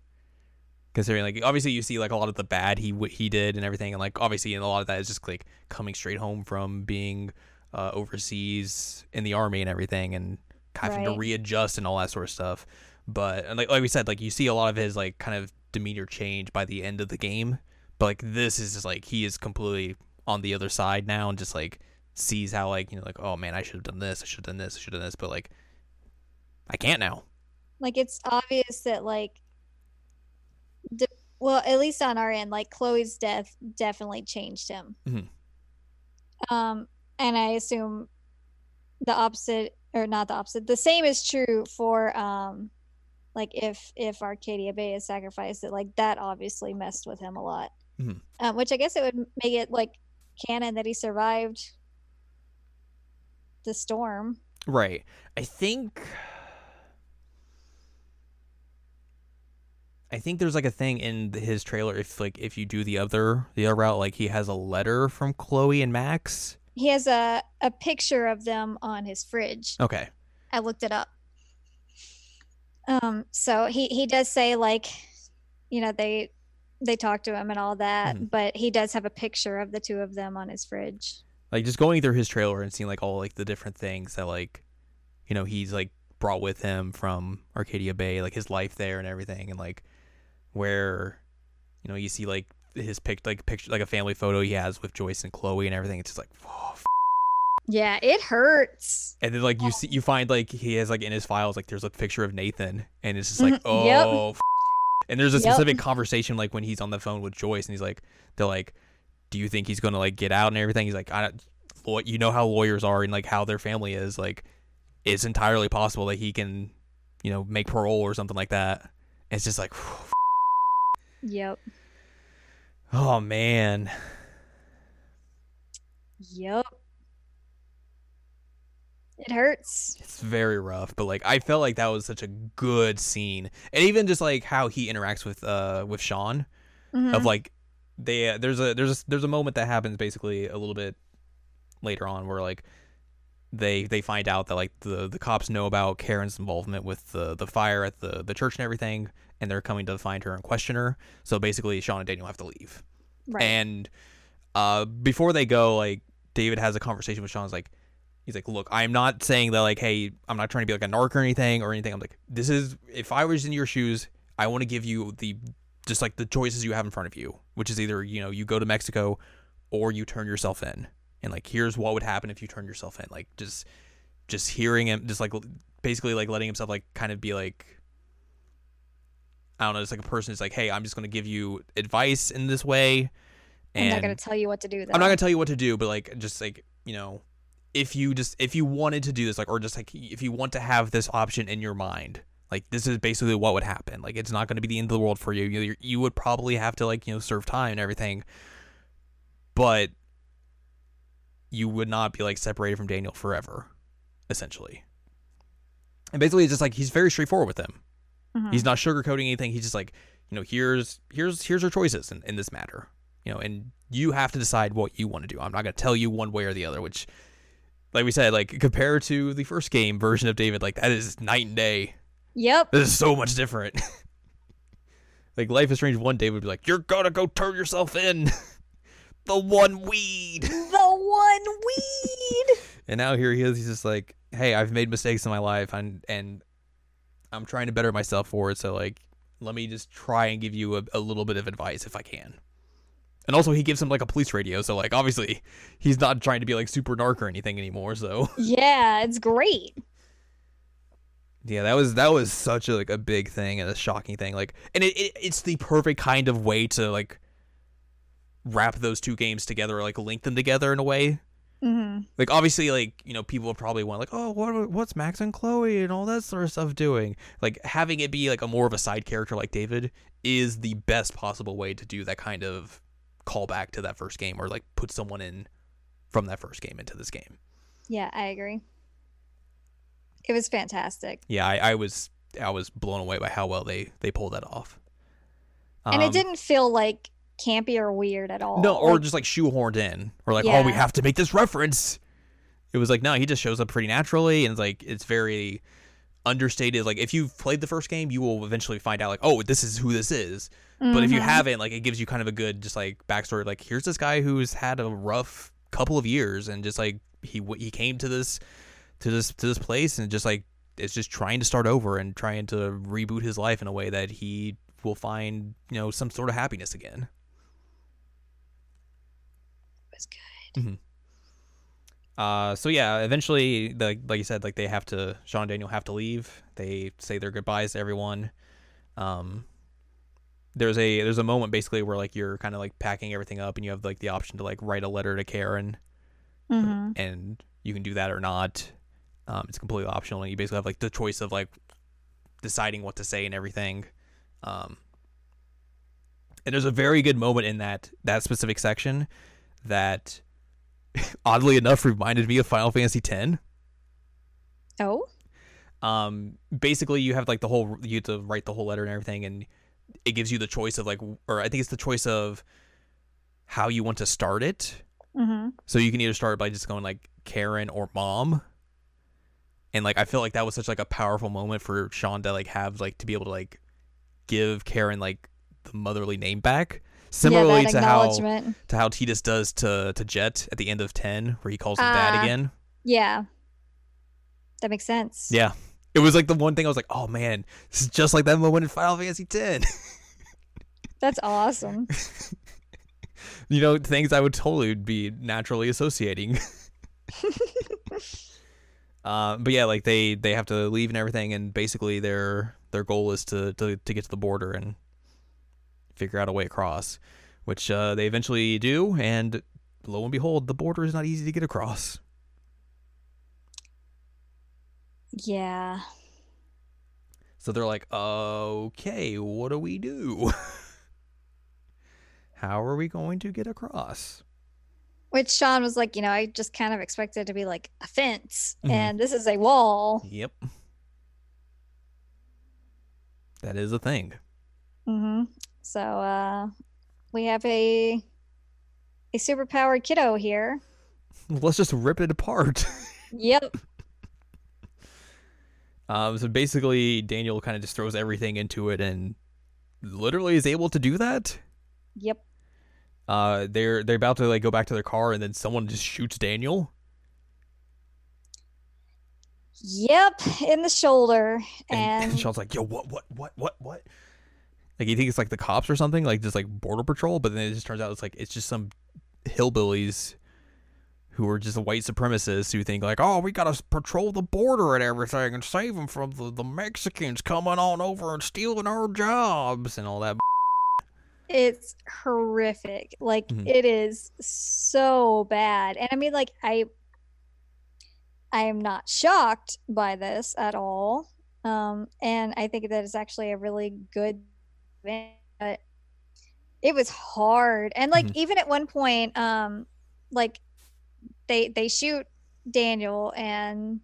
considering like obviously you see like a lot of the bad he he did and everything and like obviously and a lot of that is just like coming straight home from being uh, overseas in the army and everything and having to readjust and all that sort of stuff but and like like we said like you see a lot of his like kind of demeanor change by the end of the game but like this is just like he is completely on the other side now and just like sees how like you know like oh man I should have done this I should have done this I should have done this but like I can't now like it's obvious that like de- well at least on our end like chloe's death definitely changed him Mhm. um and i assume the opposite or not the opposite the same is true for um like if if arcadia bay is sacrificed that like that obviously messed with him a lot Mhm. um, which i guess it would make it like canon that he survived the storm Right. I think I think there's like a thing in his trailer if like if you do the other the other route like he has a letter from Chloe and Max. he has a a picture of them on his fridge Okay. I looked it up. Um, so he he does say like, you know, they they talk to him and all that, Mhm. but he does have a picture of the two of them on his fridge. Like just going through his trailer and seeing like all like the different things that like you know he's like brought with him from Arcadia Bay like his life there and everything and like where you know you see like his pic like picture like a family photo he has with Joyce and Chloe and everything it's just like whoa, Yeah, it hurts. And then like you see you find like he has like in his files like there's a picture of Nathan and it's just like Mhm. oh Yep. f- and there's a Yep. specific conversation like when he's on the phone with Joyce and he's like they're like do you think he's going to like get out and everything he's like I don't you know how lawyers are and like how their family is like it's entirely possible that he can you know, make parole or something like that. It's just like, Yep. oh man, Yep. It hurts. it's very rough. But like, I felt like that was such a good scene, and even just like how he interacts with uh with Sean. Mhm. of like they uh, there's a there's a there's a moment that happens basically a little bit later on where like they they find out that like the the cops know about Karen's involvement with the the fire at the the church and everything and they're coming to find her and question her so basically Sean and Daniel have to leave right. and uh before they go like David has a conversation with Sean's like he's like look I'm not saying that like hey I'm not trying to be like a narc or anything or anything I'm like this is if I was in your shoes I want to give you the just like the choices you have in front of you which is either you know you go to Mexico or you turn yourself in and like here's what would happen if you turn yourself in like just just hearing him just like basically like letting himself like kind of be like I don't know, it's like a person is like, hey, I'm just going to give you advice in this way. And I'm not gonna tell you what to do though. I'm not going to tell you what to do, but like, just like, you know, if you just, if you wanted to do this, like, or just like, if you want to have this option in your mind, like, this is basically what would happen. Like, it's not going to be the end of the world for you. You, you would probably have to, like, you know, serve time and everything, but you would not be, like, separated from Daniel forever, essentially. And basically, it's just like, he's very straightforward with them. Mhm. He's not sugarcoating anything. He's just like, you know, here's here's here's our choices in, in this matter. You know, and you have to decide what you want to do. I'm not gonna tell you one way or the other, which like we said, like compared to the first game version of David, like that is night and day. Yep. This is so much different. like Life is Strange one David would be like, You're gonna go turn yourself in. the one weed. The one weed. And now here he is. He's just like, "Hey, I've made mistakes in my life, and and I'm trying to better myself for it. So like, let me just try and give you a, a little bit of advice if I can." And also, he gives him like a police radio, so like, obviously, he's not trying to be like super narc or anything anymore. So yeah, it's great. yeah, that was that was such a like a big thing and a shocking thing. Like, and it, it it's the perfect kind of way to like wrap those two games together, or like link them together in a way hmm like obviously like you know people would probably want like oh what what's max and chloe and all that sort of stuff doing like having it be like a more of a side character like david is the best possible way to do that kind of callback to that first game or like put someone in from that first game into this game Yeah, I agree. It was fantastic. yeah i, I was i was blown away by how well they they pulled that off and it Um, didn't feel like campy or weird at all. no or Like, just like shoehorned in or like oh we have to make this reference it was like no he just shows up pretty naturally and it's like it's very understated like if you've played the first game you will eventually find out like oh this is who this is but if you Mhm. haven't like it gives you kind of a good just like backstory like here's this guy who's had a rough couple of years and just like he he came to this to this to this place and just like is just trying to start over and trying to reboot his life in a way that he will find you know some sort of happiness again It was good. Uh, so yeah, eventually, the, like you said, like they have to, Sean and Daniel have to leave. They say their goodbyes to everyone. Um, there's a there's a moment basically where like you're kind of like packing everything up, and you have like the option to like write a letter to Karen, Mhm. and you can do that or not. Um, it's completely optional, and you basically have like the choice of like deciding what to say and everything. Um, and there's a very good moment in that that specific section that oddly enough reminded me of Final Fantasy X. Oh, Um, basically, you have like the whole you have to write the whole letter and everything, and it gives you the choice of like, or I think it's the choice of how you want to start it. hmm So you can either start by just going like Karen or mom. And like I feel like that was such like a powerful moment for Sean to like have like to be able to like give Karen like the motherly name back. Similarly yeah, to how to how Tidus does to to Jecht at the end of ten, where he calls him dad Ah. again. Yeah, that makes sense. Yeah. It was like the one thing I was like, oh man, this is just like that moment in Final Fantasy ten. That's awesome. you know, things I would totally be naturally associating. uh, but yeah, like they they have to leave and everything, and basically their their goal is to to, to get to the border and figure out a way across, which uh, they eventually do, and lo and behold, the border is not easy to get across. yeah. So they're like, okay, what do we do? How are we going to get across? Which Sean was like, you know, I just kind of expected it to be like a fence, Mhm. and this is a wall. Yep. That is a thing. hmm So uh, we have a a superpowered kiddo here. Let's just rip it apart. Yep. Um, so basically, Daniel kind of just throws everything into it and literally is able to do that. Yep. Uh, they're they're about to like go back to their car, and then someone just shoots Daniel. Yep. In the shoulder. And, And, Sean's like, "Yo, what, what, what, what, what?" Like you think it's like the cops or something, like just like border patrol, but then it just turns out it's like it's just some hillbillies who are just white supremacists who think like, "Oh, we gotta patrol the border and everything and save them from the, the Mexicans coming on over and stealing our jobs and all that." it's horrific. Like Mhm. it is so bad. And I mean like I I am not shocked by this at all. Um and I think that it's actually a really good. But it was hard. And like Mhm. even at one point um like they they shoot Daniel and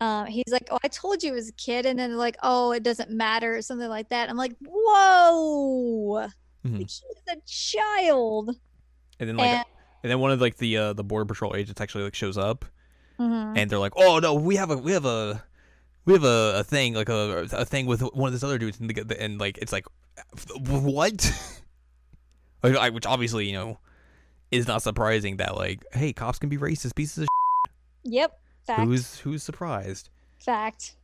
um, he's like, "Oh, I told you as a kid," and then like, "Oh, it doesn't matter," or something like that. I'm like, "Whoa!" Mhm. Like, he's a child. And then like, And, and then one of like the uh, the border patrol agents actually like shows up, Mhm. and they're like, "Oh no, we have a we have a we have a, a thing like a a thing with one of these other dudes," and, the, and like it's like, what? Which obviously you know is not surprising that like, hey, cops can be racist pieces of. Yep. Fact. Who's who's surprised? Fact.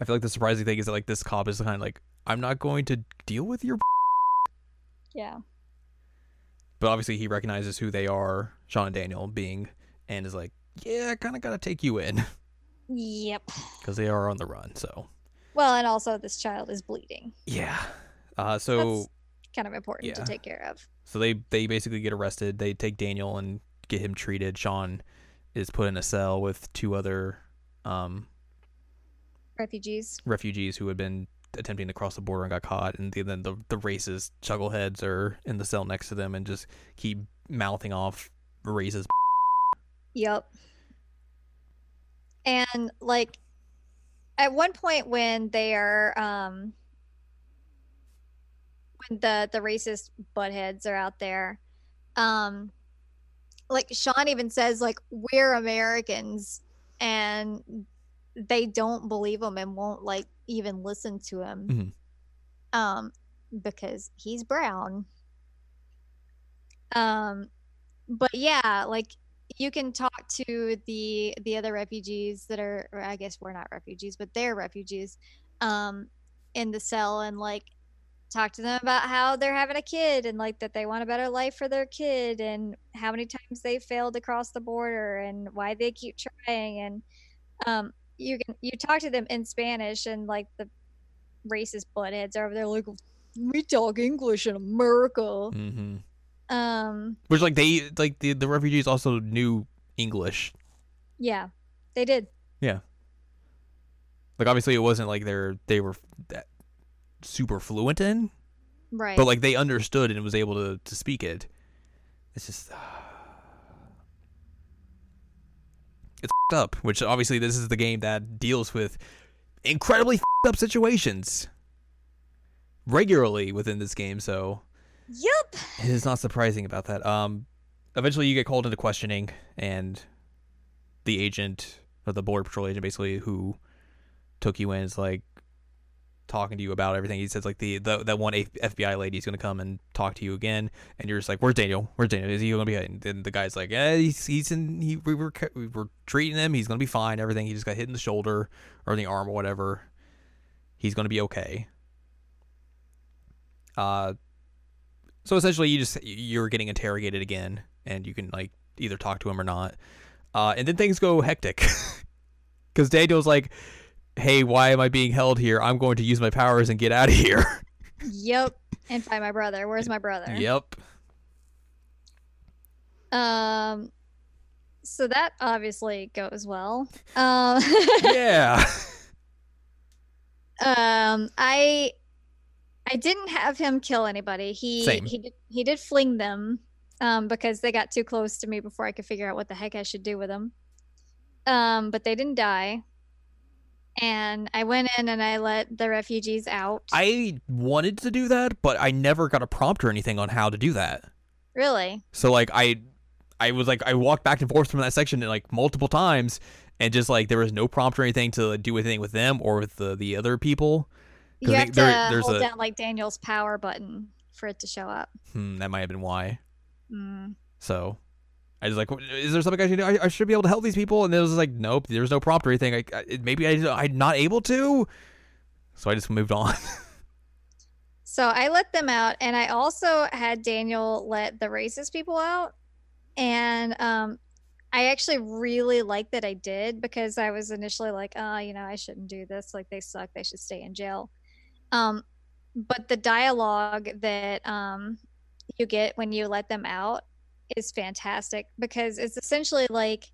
I feel like the surprising thing is that like this cop is kind of like, I'm not going to deal with your. Yeah. But obviously he recognizes who they are, Sean and Daniel being, and is like, yeah, I kind of got to take you in Yep. because they are on the run. So Well, and also this child is bleeding. yeah. Uh, so That's kind of important yeah. to take care of. so they they basically get arrested. They take Daniel and get him treated. Sean is put in a cell with two other um, Refugees. refugees who had been attempting to cross the border and got caught. And then the the racist chuckleheads are in the cell next to them and just keep mouthing off racist. Yep. And like at one point when they are um when the the racist buttheads are out there, um like Sean even says like we're Americans and they don't believe him and won't like even listen to him. Mhm. Um because he's brown. Um but yeah, like you can talk to the the other refugees that are I guess we're not refugees, but they're refugees um in the cell and like talk to them about how they're having a kid and like that they want a better life for their kid and how many times they failed to cross the border and why they keep trying and um you can you talk to them in Spanish and like the racist buttheads are over there like we talk English in America. Mm-hmm. Um Which like they like the the refugees also knew English. yeah, they did. Yeah. Like obviously it wasn't like they're they were that super fluent in, Right. but like they understood and was able to to speak it. It's just it's fed up. Which obviously this is the game that deals with incredibly fed up situations regularly within this game. So Yep. it is not surprising about that. Um, eventually you get called into questioning, and the agent or the border patrol agent, basically who took you in, is like talking to you about everything. He says like the, the that one FBI lady is gonna come and talk to you again, and you're just like, "Where's Daniel? Where's Daniel? Is he gonna be?" And then the guy's like, "Yeah, he's he's in. He we were we were treating him. He's gonna be fine. Everything. He just got hit in the shoulder or the arm or whatever. He's gonna be okay." Uh, so essentially, you just you're getting interrogated again, and you can like either talk to him or not. Uh, and then things go hectic because Daniel's like, "Hey, why am I being held here? I'm going to use my powers and get out of here." Yep. And find my brother. Where's my brother? yep. Um so that obviously goes well. Um Yeah. Um, I I didn't have him kill anybody. He Same. he did he did fling them um because they got too close to me before I could figure out what the heck I should do with them. Um, but they didn't die. And I went in and I let the refugees out. I wanted to do that, but I never got a prompt or anything on how to do that. really? So like I I was like I walked back and forth from that section like multiple times and just like there was no prompt or anything to do anything with them or with the the other people. You have to there's hold a- down like Daniel's power button for it to show up. Hmm, that might have been why. Mm. So I was like, is there something I should do? I, I should be able to help these people. And it was like, nope, there's no prompt or anything. I, I, maybe I, I'm not able to. So I just moved on. So I let them out, and I also had Daniel let the racist people out. And um, I actually really liked that I did because I was initially like, oh, you know, I shouldn't do this. Like, they suck. They should stay in jail. Um, but the dialogue that um, you get when you let them out is fantastic because it's essentially like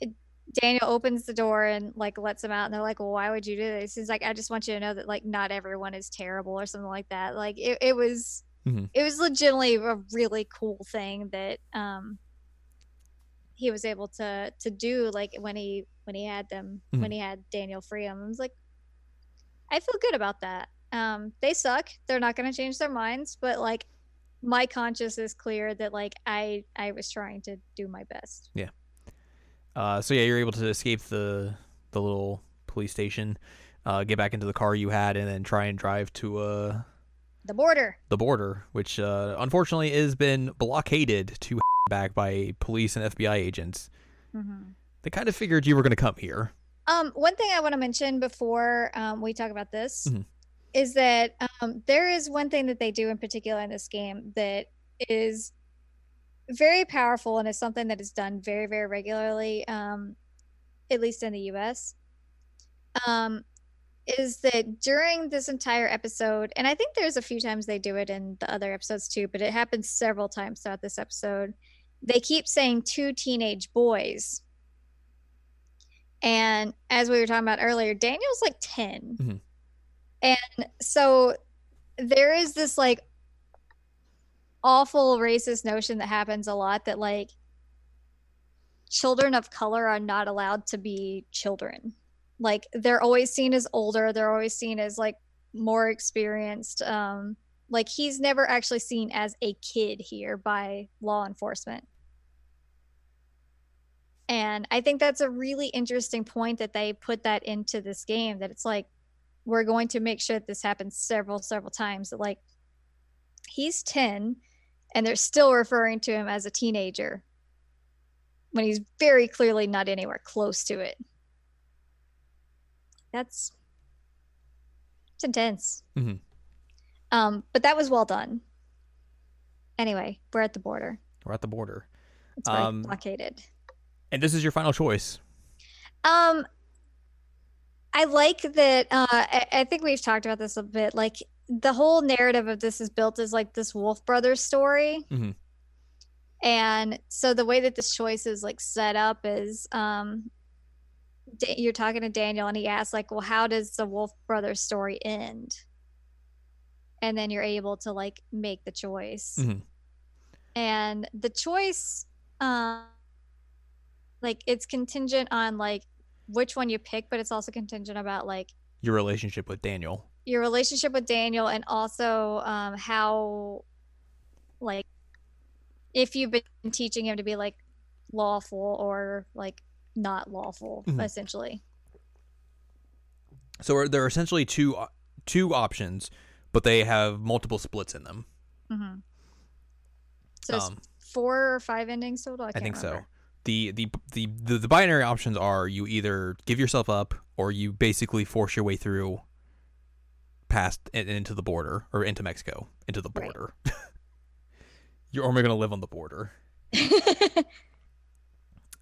it- Daniel opens the door and like lets them out, and they're like, "Well, why would you do this?" He's like, "I just want you to know that like not everyone is terrible or something like that." Like it, it was, Mhm. it was legitimately a really cool thing that um he was able to to do. Like when he when he had them Mhm. when he had Daniel free him, I was like, I feel good about that. Um, they suck. They're not going to change their minds, but like my conscience is clear that like I I was trying to do my best. Yeah. Uh, so yeah, you're able to escape the the little police station, uh, get back into the car you had, and then try and drive to uh, The border. the border, which uh, unfortunately has been blockaded to back by police and FBI agents. Mm-hmm. They kind of figured you were going to come here. Um, one thing I want to mention before um, we talk about this Mhm. is that um, there is one thing that they do in particular in this game that is very powerful and is something that is done very, very regularly, um, at least in the US. Um, is that during this entire episode, and I think there's a few times they do it in the other episodes too, but it happens several times throughout this episode. They keep saying two teenage boys. And as we were talking about earlier, Daniel's like 10. Mhm. And so there is this like awful racist notion that happens a lot that like children of color are not allowed to be children. Like they're always seen as older, they're always seen as like more experienced. Um like he's never actually seen as a kid here by law enforcement. And I think that's a really interesting point that they put that into this game that it's like we're going to make sure that this happens several several times that like he's 10 and they're still referring to him as a teenager when he's very clearly not anywhere close to it. That's it's intense. Mm-hmm. Um, but that was well done. Anyway, we're at the border. We're at the border, It's very Um, blockaded. And this is your final choice. Um, I like that. Uh, I, I think we've talked about this a bit. Like the whole narrative of this is built as like this Wolf Brothers story, Mhm. and so the way that this choice is like set up is, um, Da- you're talking to Daniel, and he asks like, "Well, how does the Wolf Brothers story end?" And then you're able to like make the choice, Mhm. and the choice, um, like it's contingent on like which one you pick, but it's also contingent about like Your relationship with Daniel. your relationship with Daniel and also um, how, like, if you've been teaching him to be like lawful or like not lawful, Mhm. essentially. So are- there are essentially two uh, two options, but they have multiple splits in them. Mm-hmm. So it's Um, four or five endings total. I, I think so. The, the the the the binary options are you either give yourself up or you basically force your way through past and into the border or into Mexico into the Right. border. You're only going to live on the border.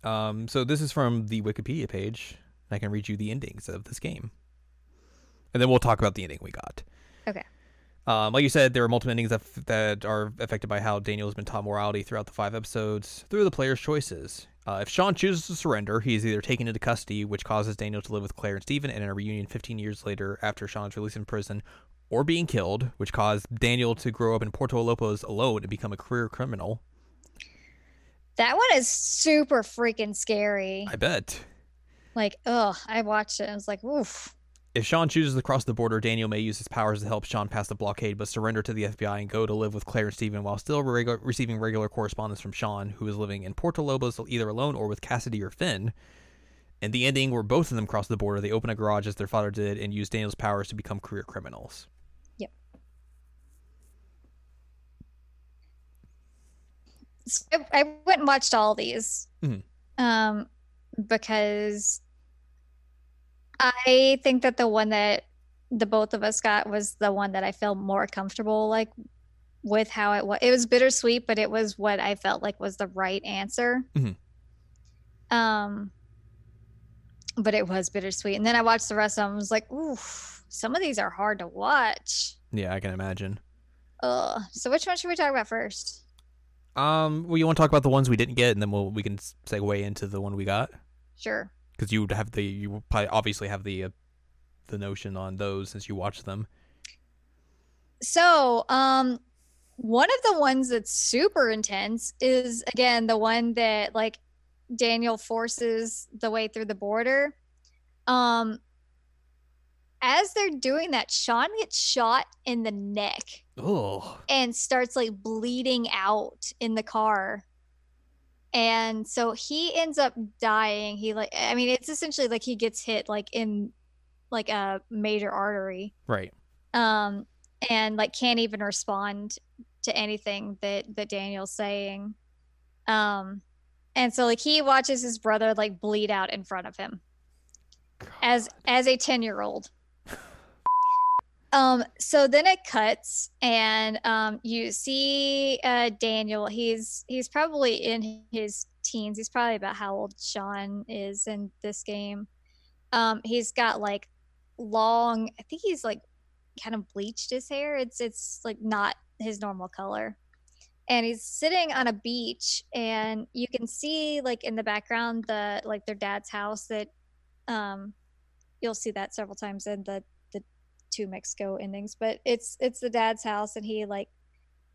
Um, so this is from the Wikipedia page. I can read you the endings of this game, and then we'll talk about the ending we got. Okay. Um, like you said, there are multiple endings that, f- that are affected by how Daniel has been taught morality throughout the five episodes through the player's choices. Uh, if Sean chooses to surrender, he is either taken into custody, which causes Daniel to live with Claire and Stephen and in a reunion 15 years later after Sean's release from prison, or being killed, which caused Daniel to grow up in Puerto Lobos alone and become a career criminal. That one is super freaking scary. I bet. Like, ugh, I watched it I was like, oof. If Sean chooses to cross the border, Daniel may use his powers to help Sean pass the blockade, but surrender to the FBI and go to live with Claire and Stephen while still regu- receiving regular correspondence from Sean, who is living in Puerto Lobos either alone or with Cassidy or Finn. In the ending, where both of them cross the border, they open a garage as their father did and use Daniel's powers to become career criminals. Yep. So I, I went and watched all these Mhm. um, because I think that the one that the both of us got was the one that I felt more comfortable like with how it was. It was bittersweet, but it was what I felt like was the right answer. Mhm. Um, but it was bittersweet. And then I watched the rest of them. and was like, ooh, some of these are hard to watch. Yeah, I can imagine. Ugh. So which one should we talk about first? Um, well, you want to talk about the ones we didn't get, and then we'll we can segue into the one we got Sure. Because you would have the you will probably obviously have the uh, the notion on those since you watched them. So, um, one of the ones that's super intense is again the one that like Daniel forces the way through the border. Um, as they're doing that, Sean gets shot in the neck Oh, and starts like bleeding out in the car. And so he ends up dying. He like I mean it's essentially like he gets hit like in like a major artery right. um and like can't even respond to anything that that Daniel's saying. Um and so like he watches his brother like bleed out in front of him as as a 10-year-old. Um so then it cuts and um you see uh Daniel he's he's probably in his teens. He's probably about how old Sean is in this game. Um he's got like long I think he's like kind of bleached his hair. It's it's like not his normal color. And he's sitting on a beach and you can see like in the background the like their dad's house that um you'll see that several times in the two Mexico endings, but it's it's the dad's house and he like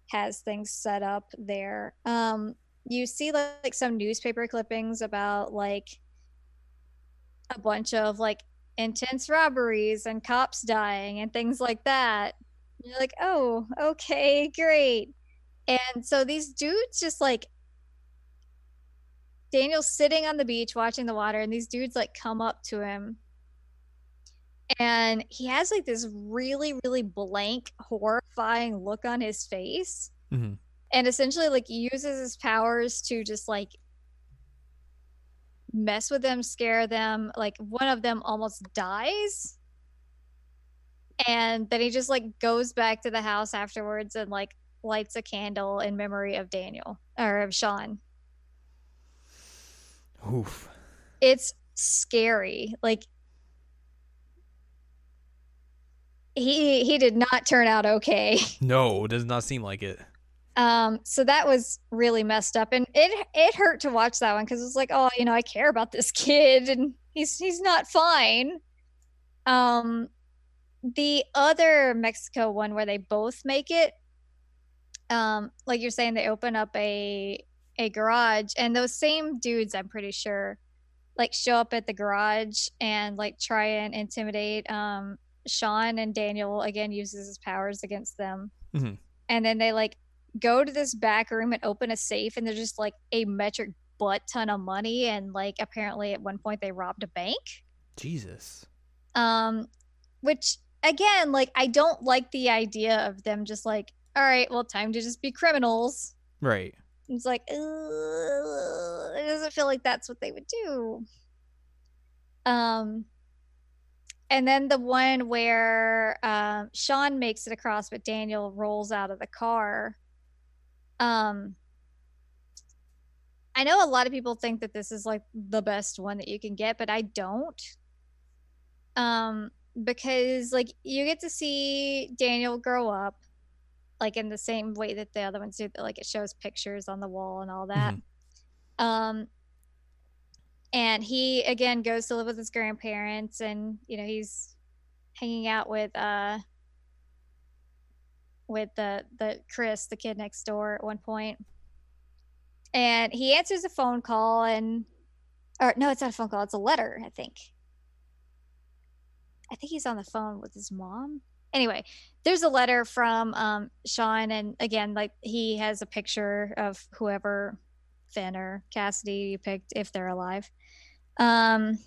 has things set up there. Um you see like, like some newspaper clippings about like a bunch of like intense robberies and cops dying and things like that. You're like, oh, okay, great. And so these dudes just like Daniel's sitting on the beach watching the water, and these dudes like come up to him. And he has like this really, really blank, horrifying look on his face. hmm And essentially, like, he uses his powers to just like mess with them, scare them. Like one of them almost dies. And then he just like goes back to the house afterwards and like lights a candle in memory of Daniel or of Sean. Oof. It's scary. Like he he did not turn out okay. No, it does not seem like it. Um, so that was really messed up, and it it hurt to watch that one because it's like, oh, you know, I care about this kid, and he's he's not fine. Um, the other Mexico one where they both make it, um, like you're saying, they open up a a garage, and those same dudes, I'm pretty sure, like show up at the garage and like try and intimidate um Sean and Daniel again uses his powers against them, Mhm. and then they like go to this back room and open a safe and there's just like a metric butt ton of money and like apparently at one point they robbed a bank Jesus. um which again like i don't like the idea of them just like all right well time to just be criminals Right. it's like it doesn't feel like that's what they would do um and then the one where um, sean makes it across but daniel rolls out of the car. Um i know a lot of people think that this is like the best one that you can get but i don't. Um because like you get to see daniel grow up like in the same way that the other ones do like it shows pictures on the wall and all that. Um and he again goes to live with his grandparents, and you know he's hanging out with uh with the the Chris, the kid next door, at one point, and he answers a phone call, and or no, it's not a phone call; it's a letter, I think. I think he's on the phone with his mom. Anyway, there's a letter from um, Sean, and again, like he has a picture of whoever Finn or Cassidy you picked if they're alive. Um,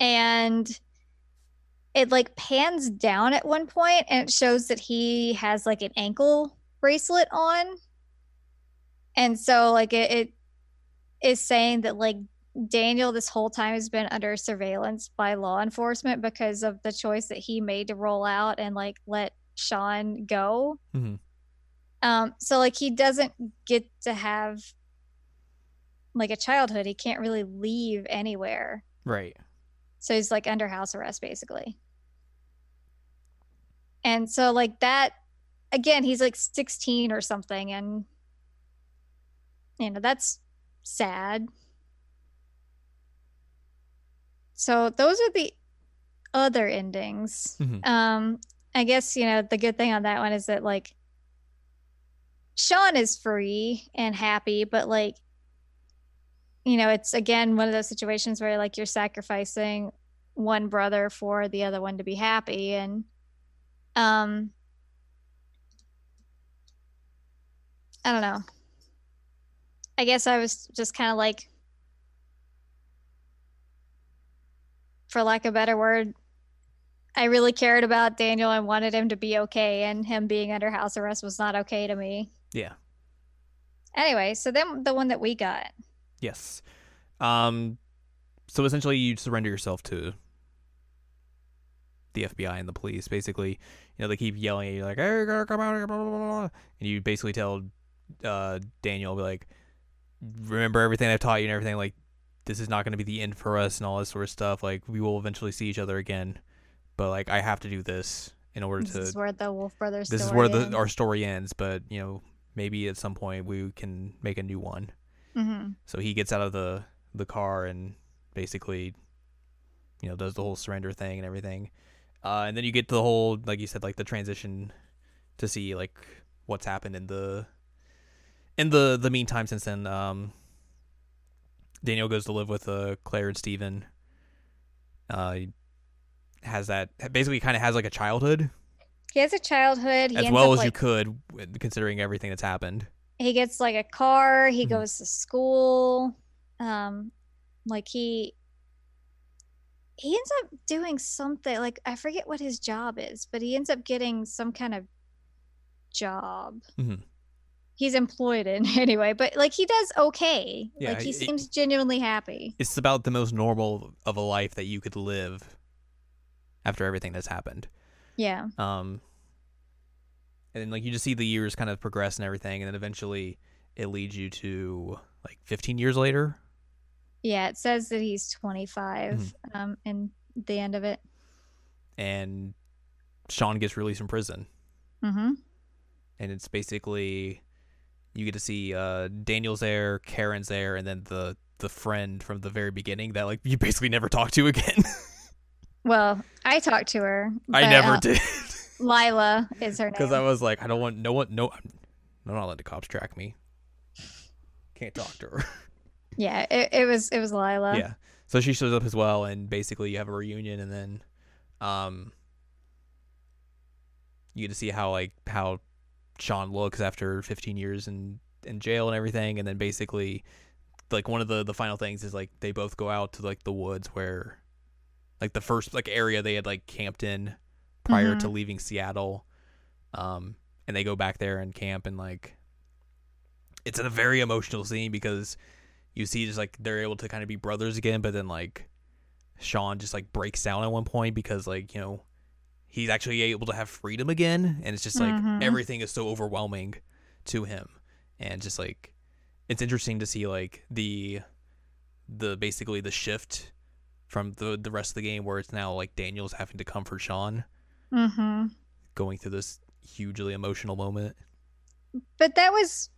and it like pans down at one point and it shows that he has like an ankle bracelet on. And so like it, it is saying that like Daniel this whole time has been under surveillance by law enforcement because of the choice that he made to roll out and like let Sean go. Mhm. Um, so like he doesn't get to have like a childhood. He can't really leave anywhere. Right. So he's like under house arrest basically. And so like that again, he's like 16 or something and you know, that's sad. So those are the other endings. Mhm. Um I guess, you know, the good thing on that one is that like Sean is free and happy, but like you know, it's again one of those situations where like you're sacrificing one brother for the other one to be happy and um I don't know. I guess I was just kind of like for lack of a better word I really cared about Daniel and wanted him to be okay and him being under house arrest was not okay to me. Yeah. Anyway, so then the one that we got. Yes. Um. So essentially, you surrender yourself to the FBI and the police. Basically, you know, they keep yelling at you like, "Hey, come out here!" Blah, blah, blah. And you basically tell uh, Daniel, be like, "Remember everything I've taught you and everything. Like, this is not going to be the end for us and all this sort of stuff. Like, we will eventually see each other again, but like, I have to do this in order This to This is where the Wolf Brothers this is where the our story ends but you know maybe at some point we can make a new one Mhm. so he gets out of the the car and basically you know does the whole surrender thing and everything. Uh, and then you get to the whole like you said like the transition to see like what's happened in the in the the meantime since then. Um daniel goes to live with uh claire and stephen. Uh he has that basically kind of has like a childhood. He has a childhood. He as well as like, you could considering everything that's happened he gets like a car he Mhm. goes to school um like he he ends up doing something like i forget what his job is but he ends up getting some kind of job. Mhm. he's employed in anyway but like he does okay. Yeah, like he it- seems genuinely happy. It's about the most normal of a life that you could live after everything that's happened. Yeah. Um and then like you just see the years kind of progress and everything and then eventually it leads you to like 15 years later? Yeah it says that he's 25 Mm-hmm. um in the end of it. And sean gets released from prison. Mm-hmm. And it's basically you get to see uh daniel's there karen's there and then the the friend from the very beginning that like you basically never talk to again. Well i talked to her i never uh, did lila is her name because I was like, I don't want no one, no, I'm not letting the cops track me. Can't talk to her. Yeah, it, it was it was Lila. yeah, so she shows up as well, and basically you have a reunion, and then, um, you get to see how like how Sean looks after 15 years in in jail and everything, and then basically, like one of the the final things is like they both go out to like the woods where, like the first like area they had like camped in prior to leaving Seattle, um, and they go back there and camp and like, it's a very emotional scene because you see just like they're able to kind of be brothers again, but then like Sean just like breaks down at one point because like you know he's actually able to have freedom again, and it's just like Mhm. everything is so overwhelming to him, and just like it's interesting to see like the the basically the shift from the the rest of the game where it's now like Daniel's having to comfort Sean Mm-hmm. going through this hugely emotional moment. But that was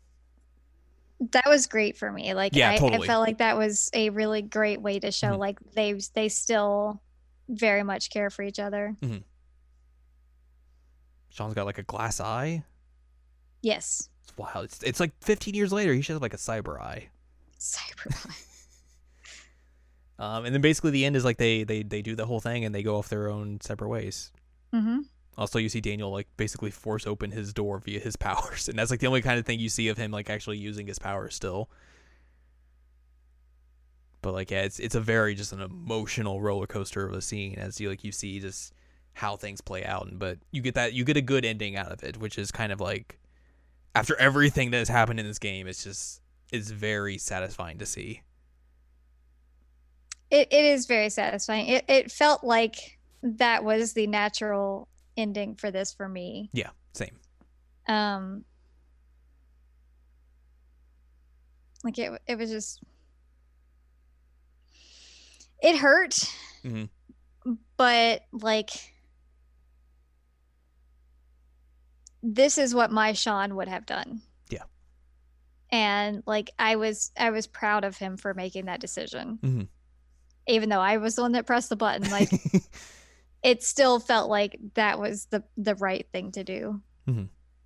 that was great for me. Like Yeah, I, I felt like that was a really great way to show Mhm. like they they still very much care for each other. Sean's got like a glass eye. Yes. It's wild. It's, it's like 15 years later. He should have like a cyber eye. Cyber Um, and then basically the end is like they they they do the whole thing and they go off their own separate ways. Mm-hmm. Also, you see Daniel like basically force open his door via his powers, and that's like the only kind of thing you see of him like actually using his powers still. But like, yeah, it's it's a very just an emotional roller coaster of a scene as you like you see just how things play out, and but you get that you get a good ending out of it, which is kind of like after everything that has happened in this game, it's just it's very satisfying to see. It it is very satisfying. It it felt like that was the natural ending for this for me. Yeah, same. Um like it it was just it hurt. Mhm. But like this is what my Sean would have done. Yeah. And like I was I was proud of him for making that decision. Mhm. Even though I was the one that pressed the button, like it still felt like that was the the right thing to do.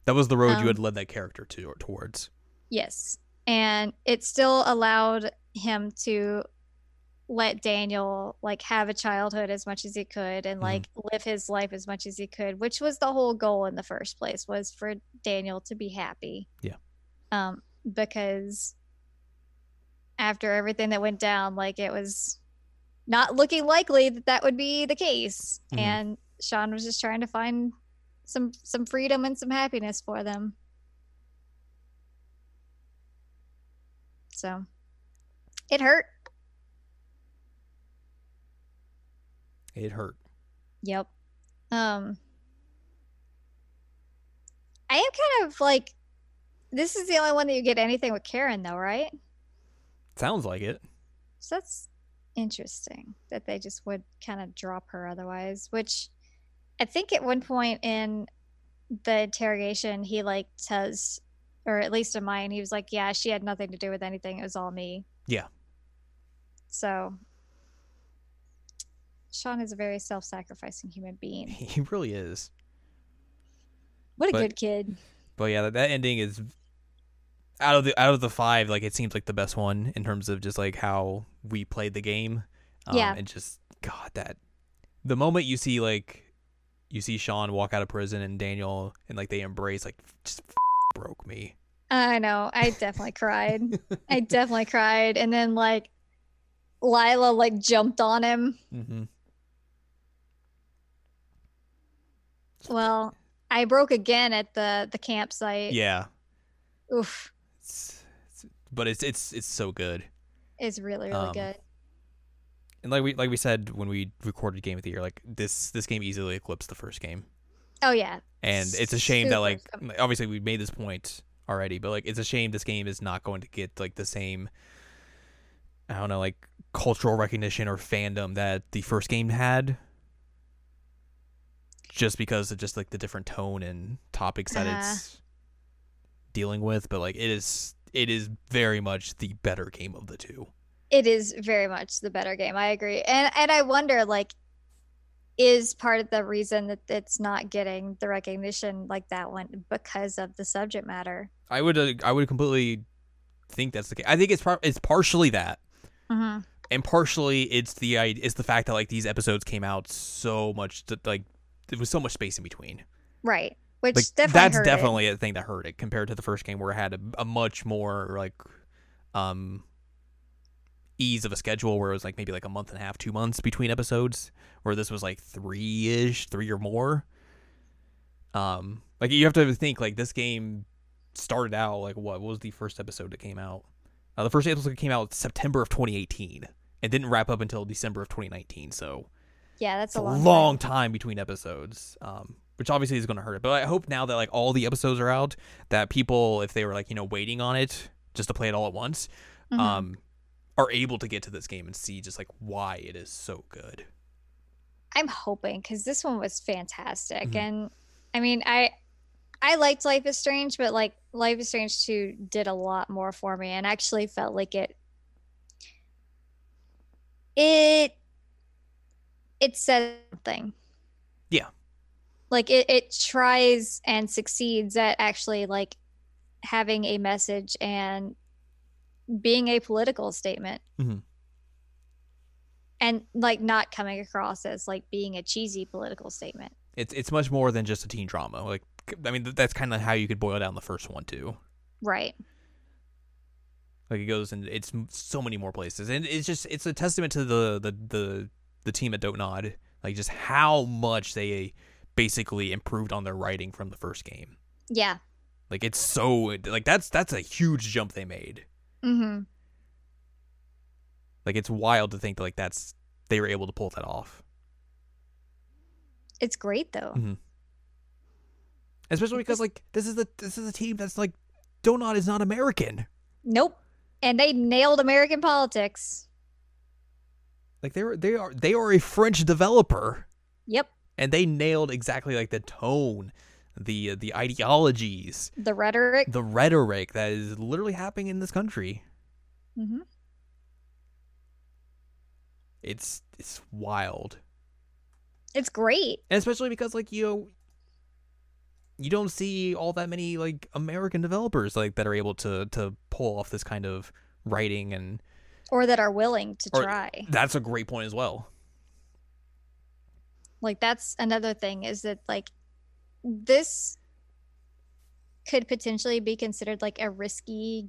that was the road Um, you had led that character to or towards. Yes. And it still allowed him to let Daniel like have a childhood as much as he could and Mhm. like live his life as much as he could, which was the whole goal in the first place was for Daniel to be happy. Yeah. Um because after everything that went down like it was not looking likely that that would be the case Mhm. and Sean was just trying to find some some freedom and some happiness for them. So it hurt. It hurt. Yep. Um I am kind of like this is the only one that you get anything with Karen though, right? Sounds like it. So that's interesting that they just would kind of drop her otherwise, which I think at one point in the interrogation he like says or at least in mine, he was like, Yeah, she had nothing to do with anything, it was all me. Yeah. So Sean is a very self sacrificing human being. He really is. What a But- good kid. But yeah, that, that ending is out of the out of the five, like it seems like the best one in terms of just like how we played the game. Um, Yeah. And just God, that the moment you see like you see Sean walk out of prison and Daniel and like they embrace, like just broke me. I know. I definitely cried. I definitely cried. And then like Lila like jumped on him. Mm-hmm. Well, I broke again at the the campsite. Yeah. Oof. It's, it's, but it's it's it's so good. It's really, really Um, good. And like we like we said when we recorded Game of the Year, like this this game easily eclipsed the first game. Oh yeah. and it's a shame that like obviously we made this point already but like it's a shame this game is not going to get like the same i don't know like cultural recognition or fandom that the first game had just because of just like the different tone and topics that Uh-huh. it's dealing with but like it is it is very much the better game of the two It is very much the better game. I agree. And and I wonder like is part of the reason that it's not getting the recognition like that one because of the subject matter. i would uh, i would completely think that's the case i think it's par- it's partially that Mm-hmm. and partially it's the i- it's the fact that like these episodes came out so much that like there was so much space in between. Right. Which Like definitely that's hurt it. definitely a thing that hurt it compared to the first game where it had a, a much more like um ease of a schedule where it was like maybe like a month and a half, two months between episodes, where this was like three ish, three or more. Um, like you have to think like this game started out like what, what was the first episode that came out? Uh, the first episode came out September of 2018 and didn't wrap up until December of 2019. So Yeah, that's a long, long time. time between episodes, um, which obviously is going to hurt it. But I hope now that like all the episodes are out, that people, if they were like you know waiting on it just to play it all at once, Mhm. um, are able to get to this game and see just like why it is so good. I'm hoping because this one was fantastic, Mhm. and I mean, I I liked Life is Strange, but like Life is Strange 2 did a lot more for me and actually felt like it it it said something. Yeah. Like it, it tries and succeeds at actually like having a message and being a political statement. Mhm. And like not coming across as like being a cheesy political statement. It's it's much more than just a teen drama. Like I mean, that's kind of how you could boil down the first one too. Right. Like it goes and it's so many more places, and it's just it's a testament to the the the the team at Don't Nod, like just how much they basically improved on their writing from the first game. Yeah. Like it's so like that's that's a huge jump they made. Mm-hmm. Like it's wild to think that like that's they were able to pull that off. It's great though. Mm-hmm. Especially because like this is the this is a team that's like Don't Nod is not American. Nope. And they nailed American politics. Like they were they are they are a French developer Yep. And they nailed exactly like the tone, the uh, the ideologies, The rhetoric. the rhetoric that is literally happening in this country. hmm It's it's wild. It's great. And especially because like you know you don't see all that many like American developers like that are able to to pull off this kind of writing and Or that are willing to try. that's a great point as well. Like that's another thing is that like this could potentially be considered like a risky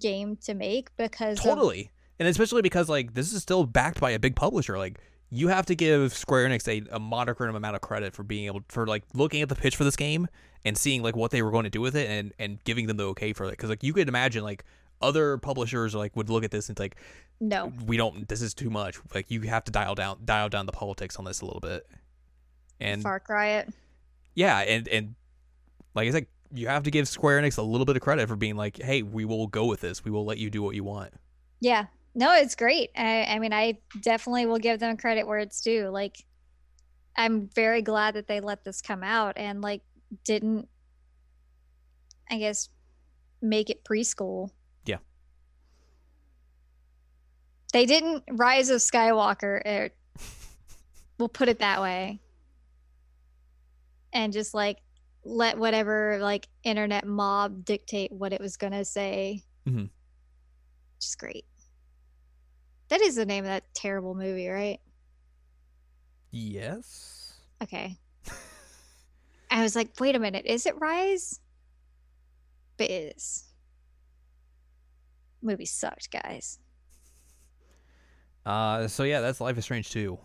game to make because of- Totally. And especially because like this is still backed by a big publisher. Like you have to give Square Enix a, a modicum amount of credit for being able for like looking at the pitch for this game and seeing like what they were going to do with it and and giving them the okay for it. Because like you could imagine like other publishers like would look at this and like no. we don't this is too much. Like you have to dial down dial down the politics on this a little bit. And Far Cry it. yeah, and and like I said, you have to give Square Enix a little bit of credit for being like, hey, we will go with this. We will let you do what you want. Yeah. No, it's great. I, I mean, I definitely will give them credit where it's due. Like, I'm very glad that they let this come out and like didn't, I guess, make it preschool. Yeah. They didn't Rise of Skywalker. Er, we'll put it that way. And just like let whatever like internet mob dictate what it was gonna say. Mhm. Which is great. That is the name of that terrible movie, right? Yes. Okay. I was like, wait a minute, is it Rise? But it is. Movie sucked, guys. Uh, so yeah, that's Life is Strange 2.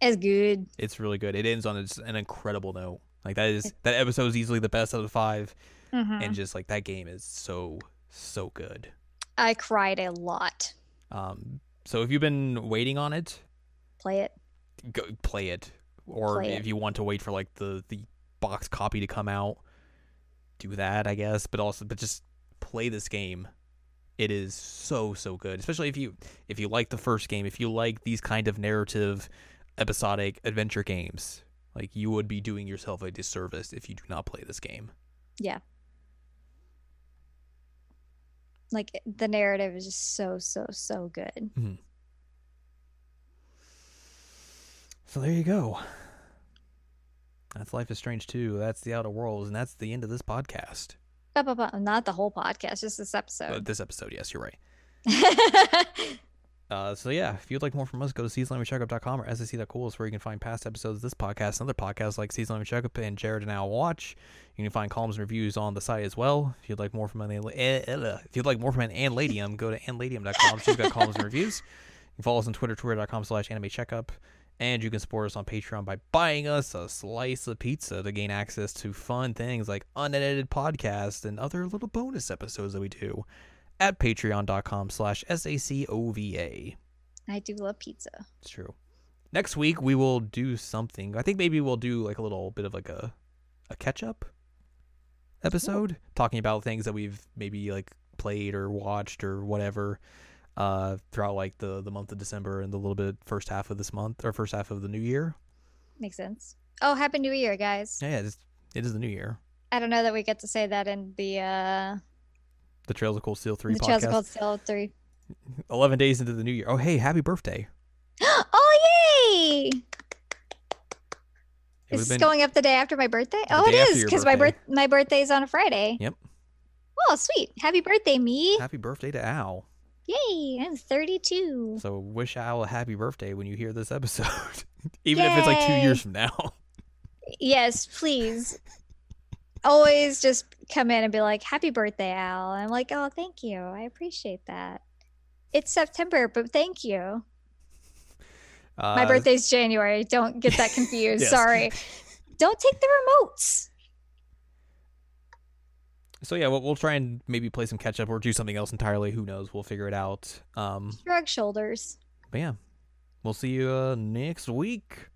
It's good. It's really good. It ends on an incredible note. Like that is that episode is easily the best out of 5 Mhm. and just like that game is so so good. I cried a lot. Um so if you've been waiting on it, Play it. go play it or Play if it. you want to wait for like the the box copy to come out, do that, I guess, but also but just play this game. It is so so good, especially if you if you like the first game, if you like these kind of narrative episodic adventure games. Like you would be doing yourself a disservice if you do not play this game. Yeah. Like the narrative is just so, so, so good. So there you go. That's Life is Strange too. That's The Outer Worlds, and that's the end of this podcast. Not the whole podcast, just this Uh, episode. this episode, yes, you're right. Uh, so yeah, if you'd like more from us, go to seasonlanguagecheckup.com or ssc.cool is where you can find past episodes of this podcast and other podcasts like Season Language Checkup and Jared and Al Watch. You can find columns and reviews on the site as well. If you'd like more from an eh, eh, eh, if you'd like more from an Anladium, go to anladium.com. She's got columns and reviews. You can follow us on Twitter, twitter.com slash anime checkup. And you can support us on Patreon by buying us a slice of pizza to gain access to fun things like unedited podcasts and other little bonus episodes that we do at patreon.com slash S-A-C-O-V-A. I do love pizza. It's true. Next week we will do something. I think maybe we'll do like a little bit of like a a catch up episode talking about things that we've maybe like played or watched or whatever uh throughout like the the month of December and the little bit first half of this month or first half of the new year. Makes sense. Oh, Happy New Year, guys. Yeah, it's, it is the new year. I don't know that we get to say that in the uh The Trails of Cold Steel 3 the Trails of. Cold Steel 3. 11 days into the new year. Oh, hey, happy birthday. oh yay! It Is this been- going up the day after my birthday? The oh, it is because my birth birthday. my birthday's on a Friday. Yep. Oh, sweet! Happy birthday, me! Happy birthday to Al. Yay! I'm 32. So wish Al a happy birthday when you hear this episode. Even if it's like two years from now. Yes, please. Always just come in and be like, "Happy birthday, Al." I'm like, "Oh, thank you. I appreciate that." It's September, but thank you. Uh, My birthday's January. Don't get that confused. Yes. Sorry. Don't take the remotes. So yeah, we'll, we'll try and maybe play some catch up or do something else entirely. Who knows? We'll figure it out. Um, Shrug shoulders. but yeah, we'll see you uh, next week.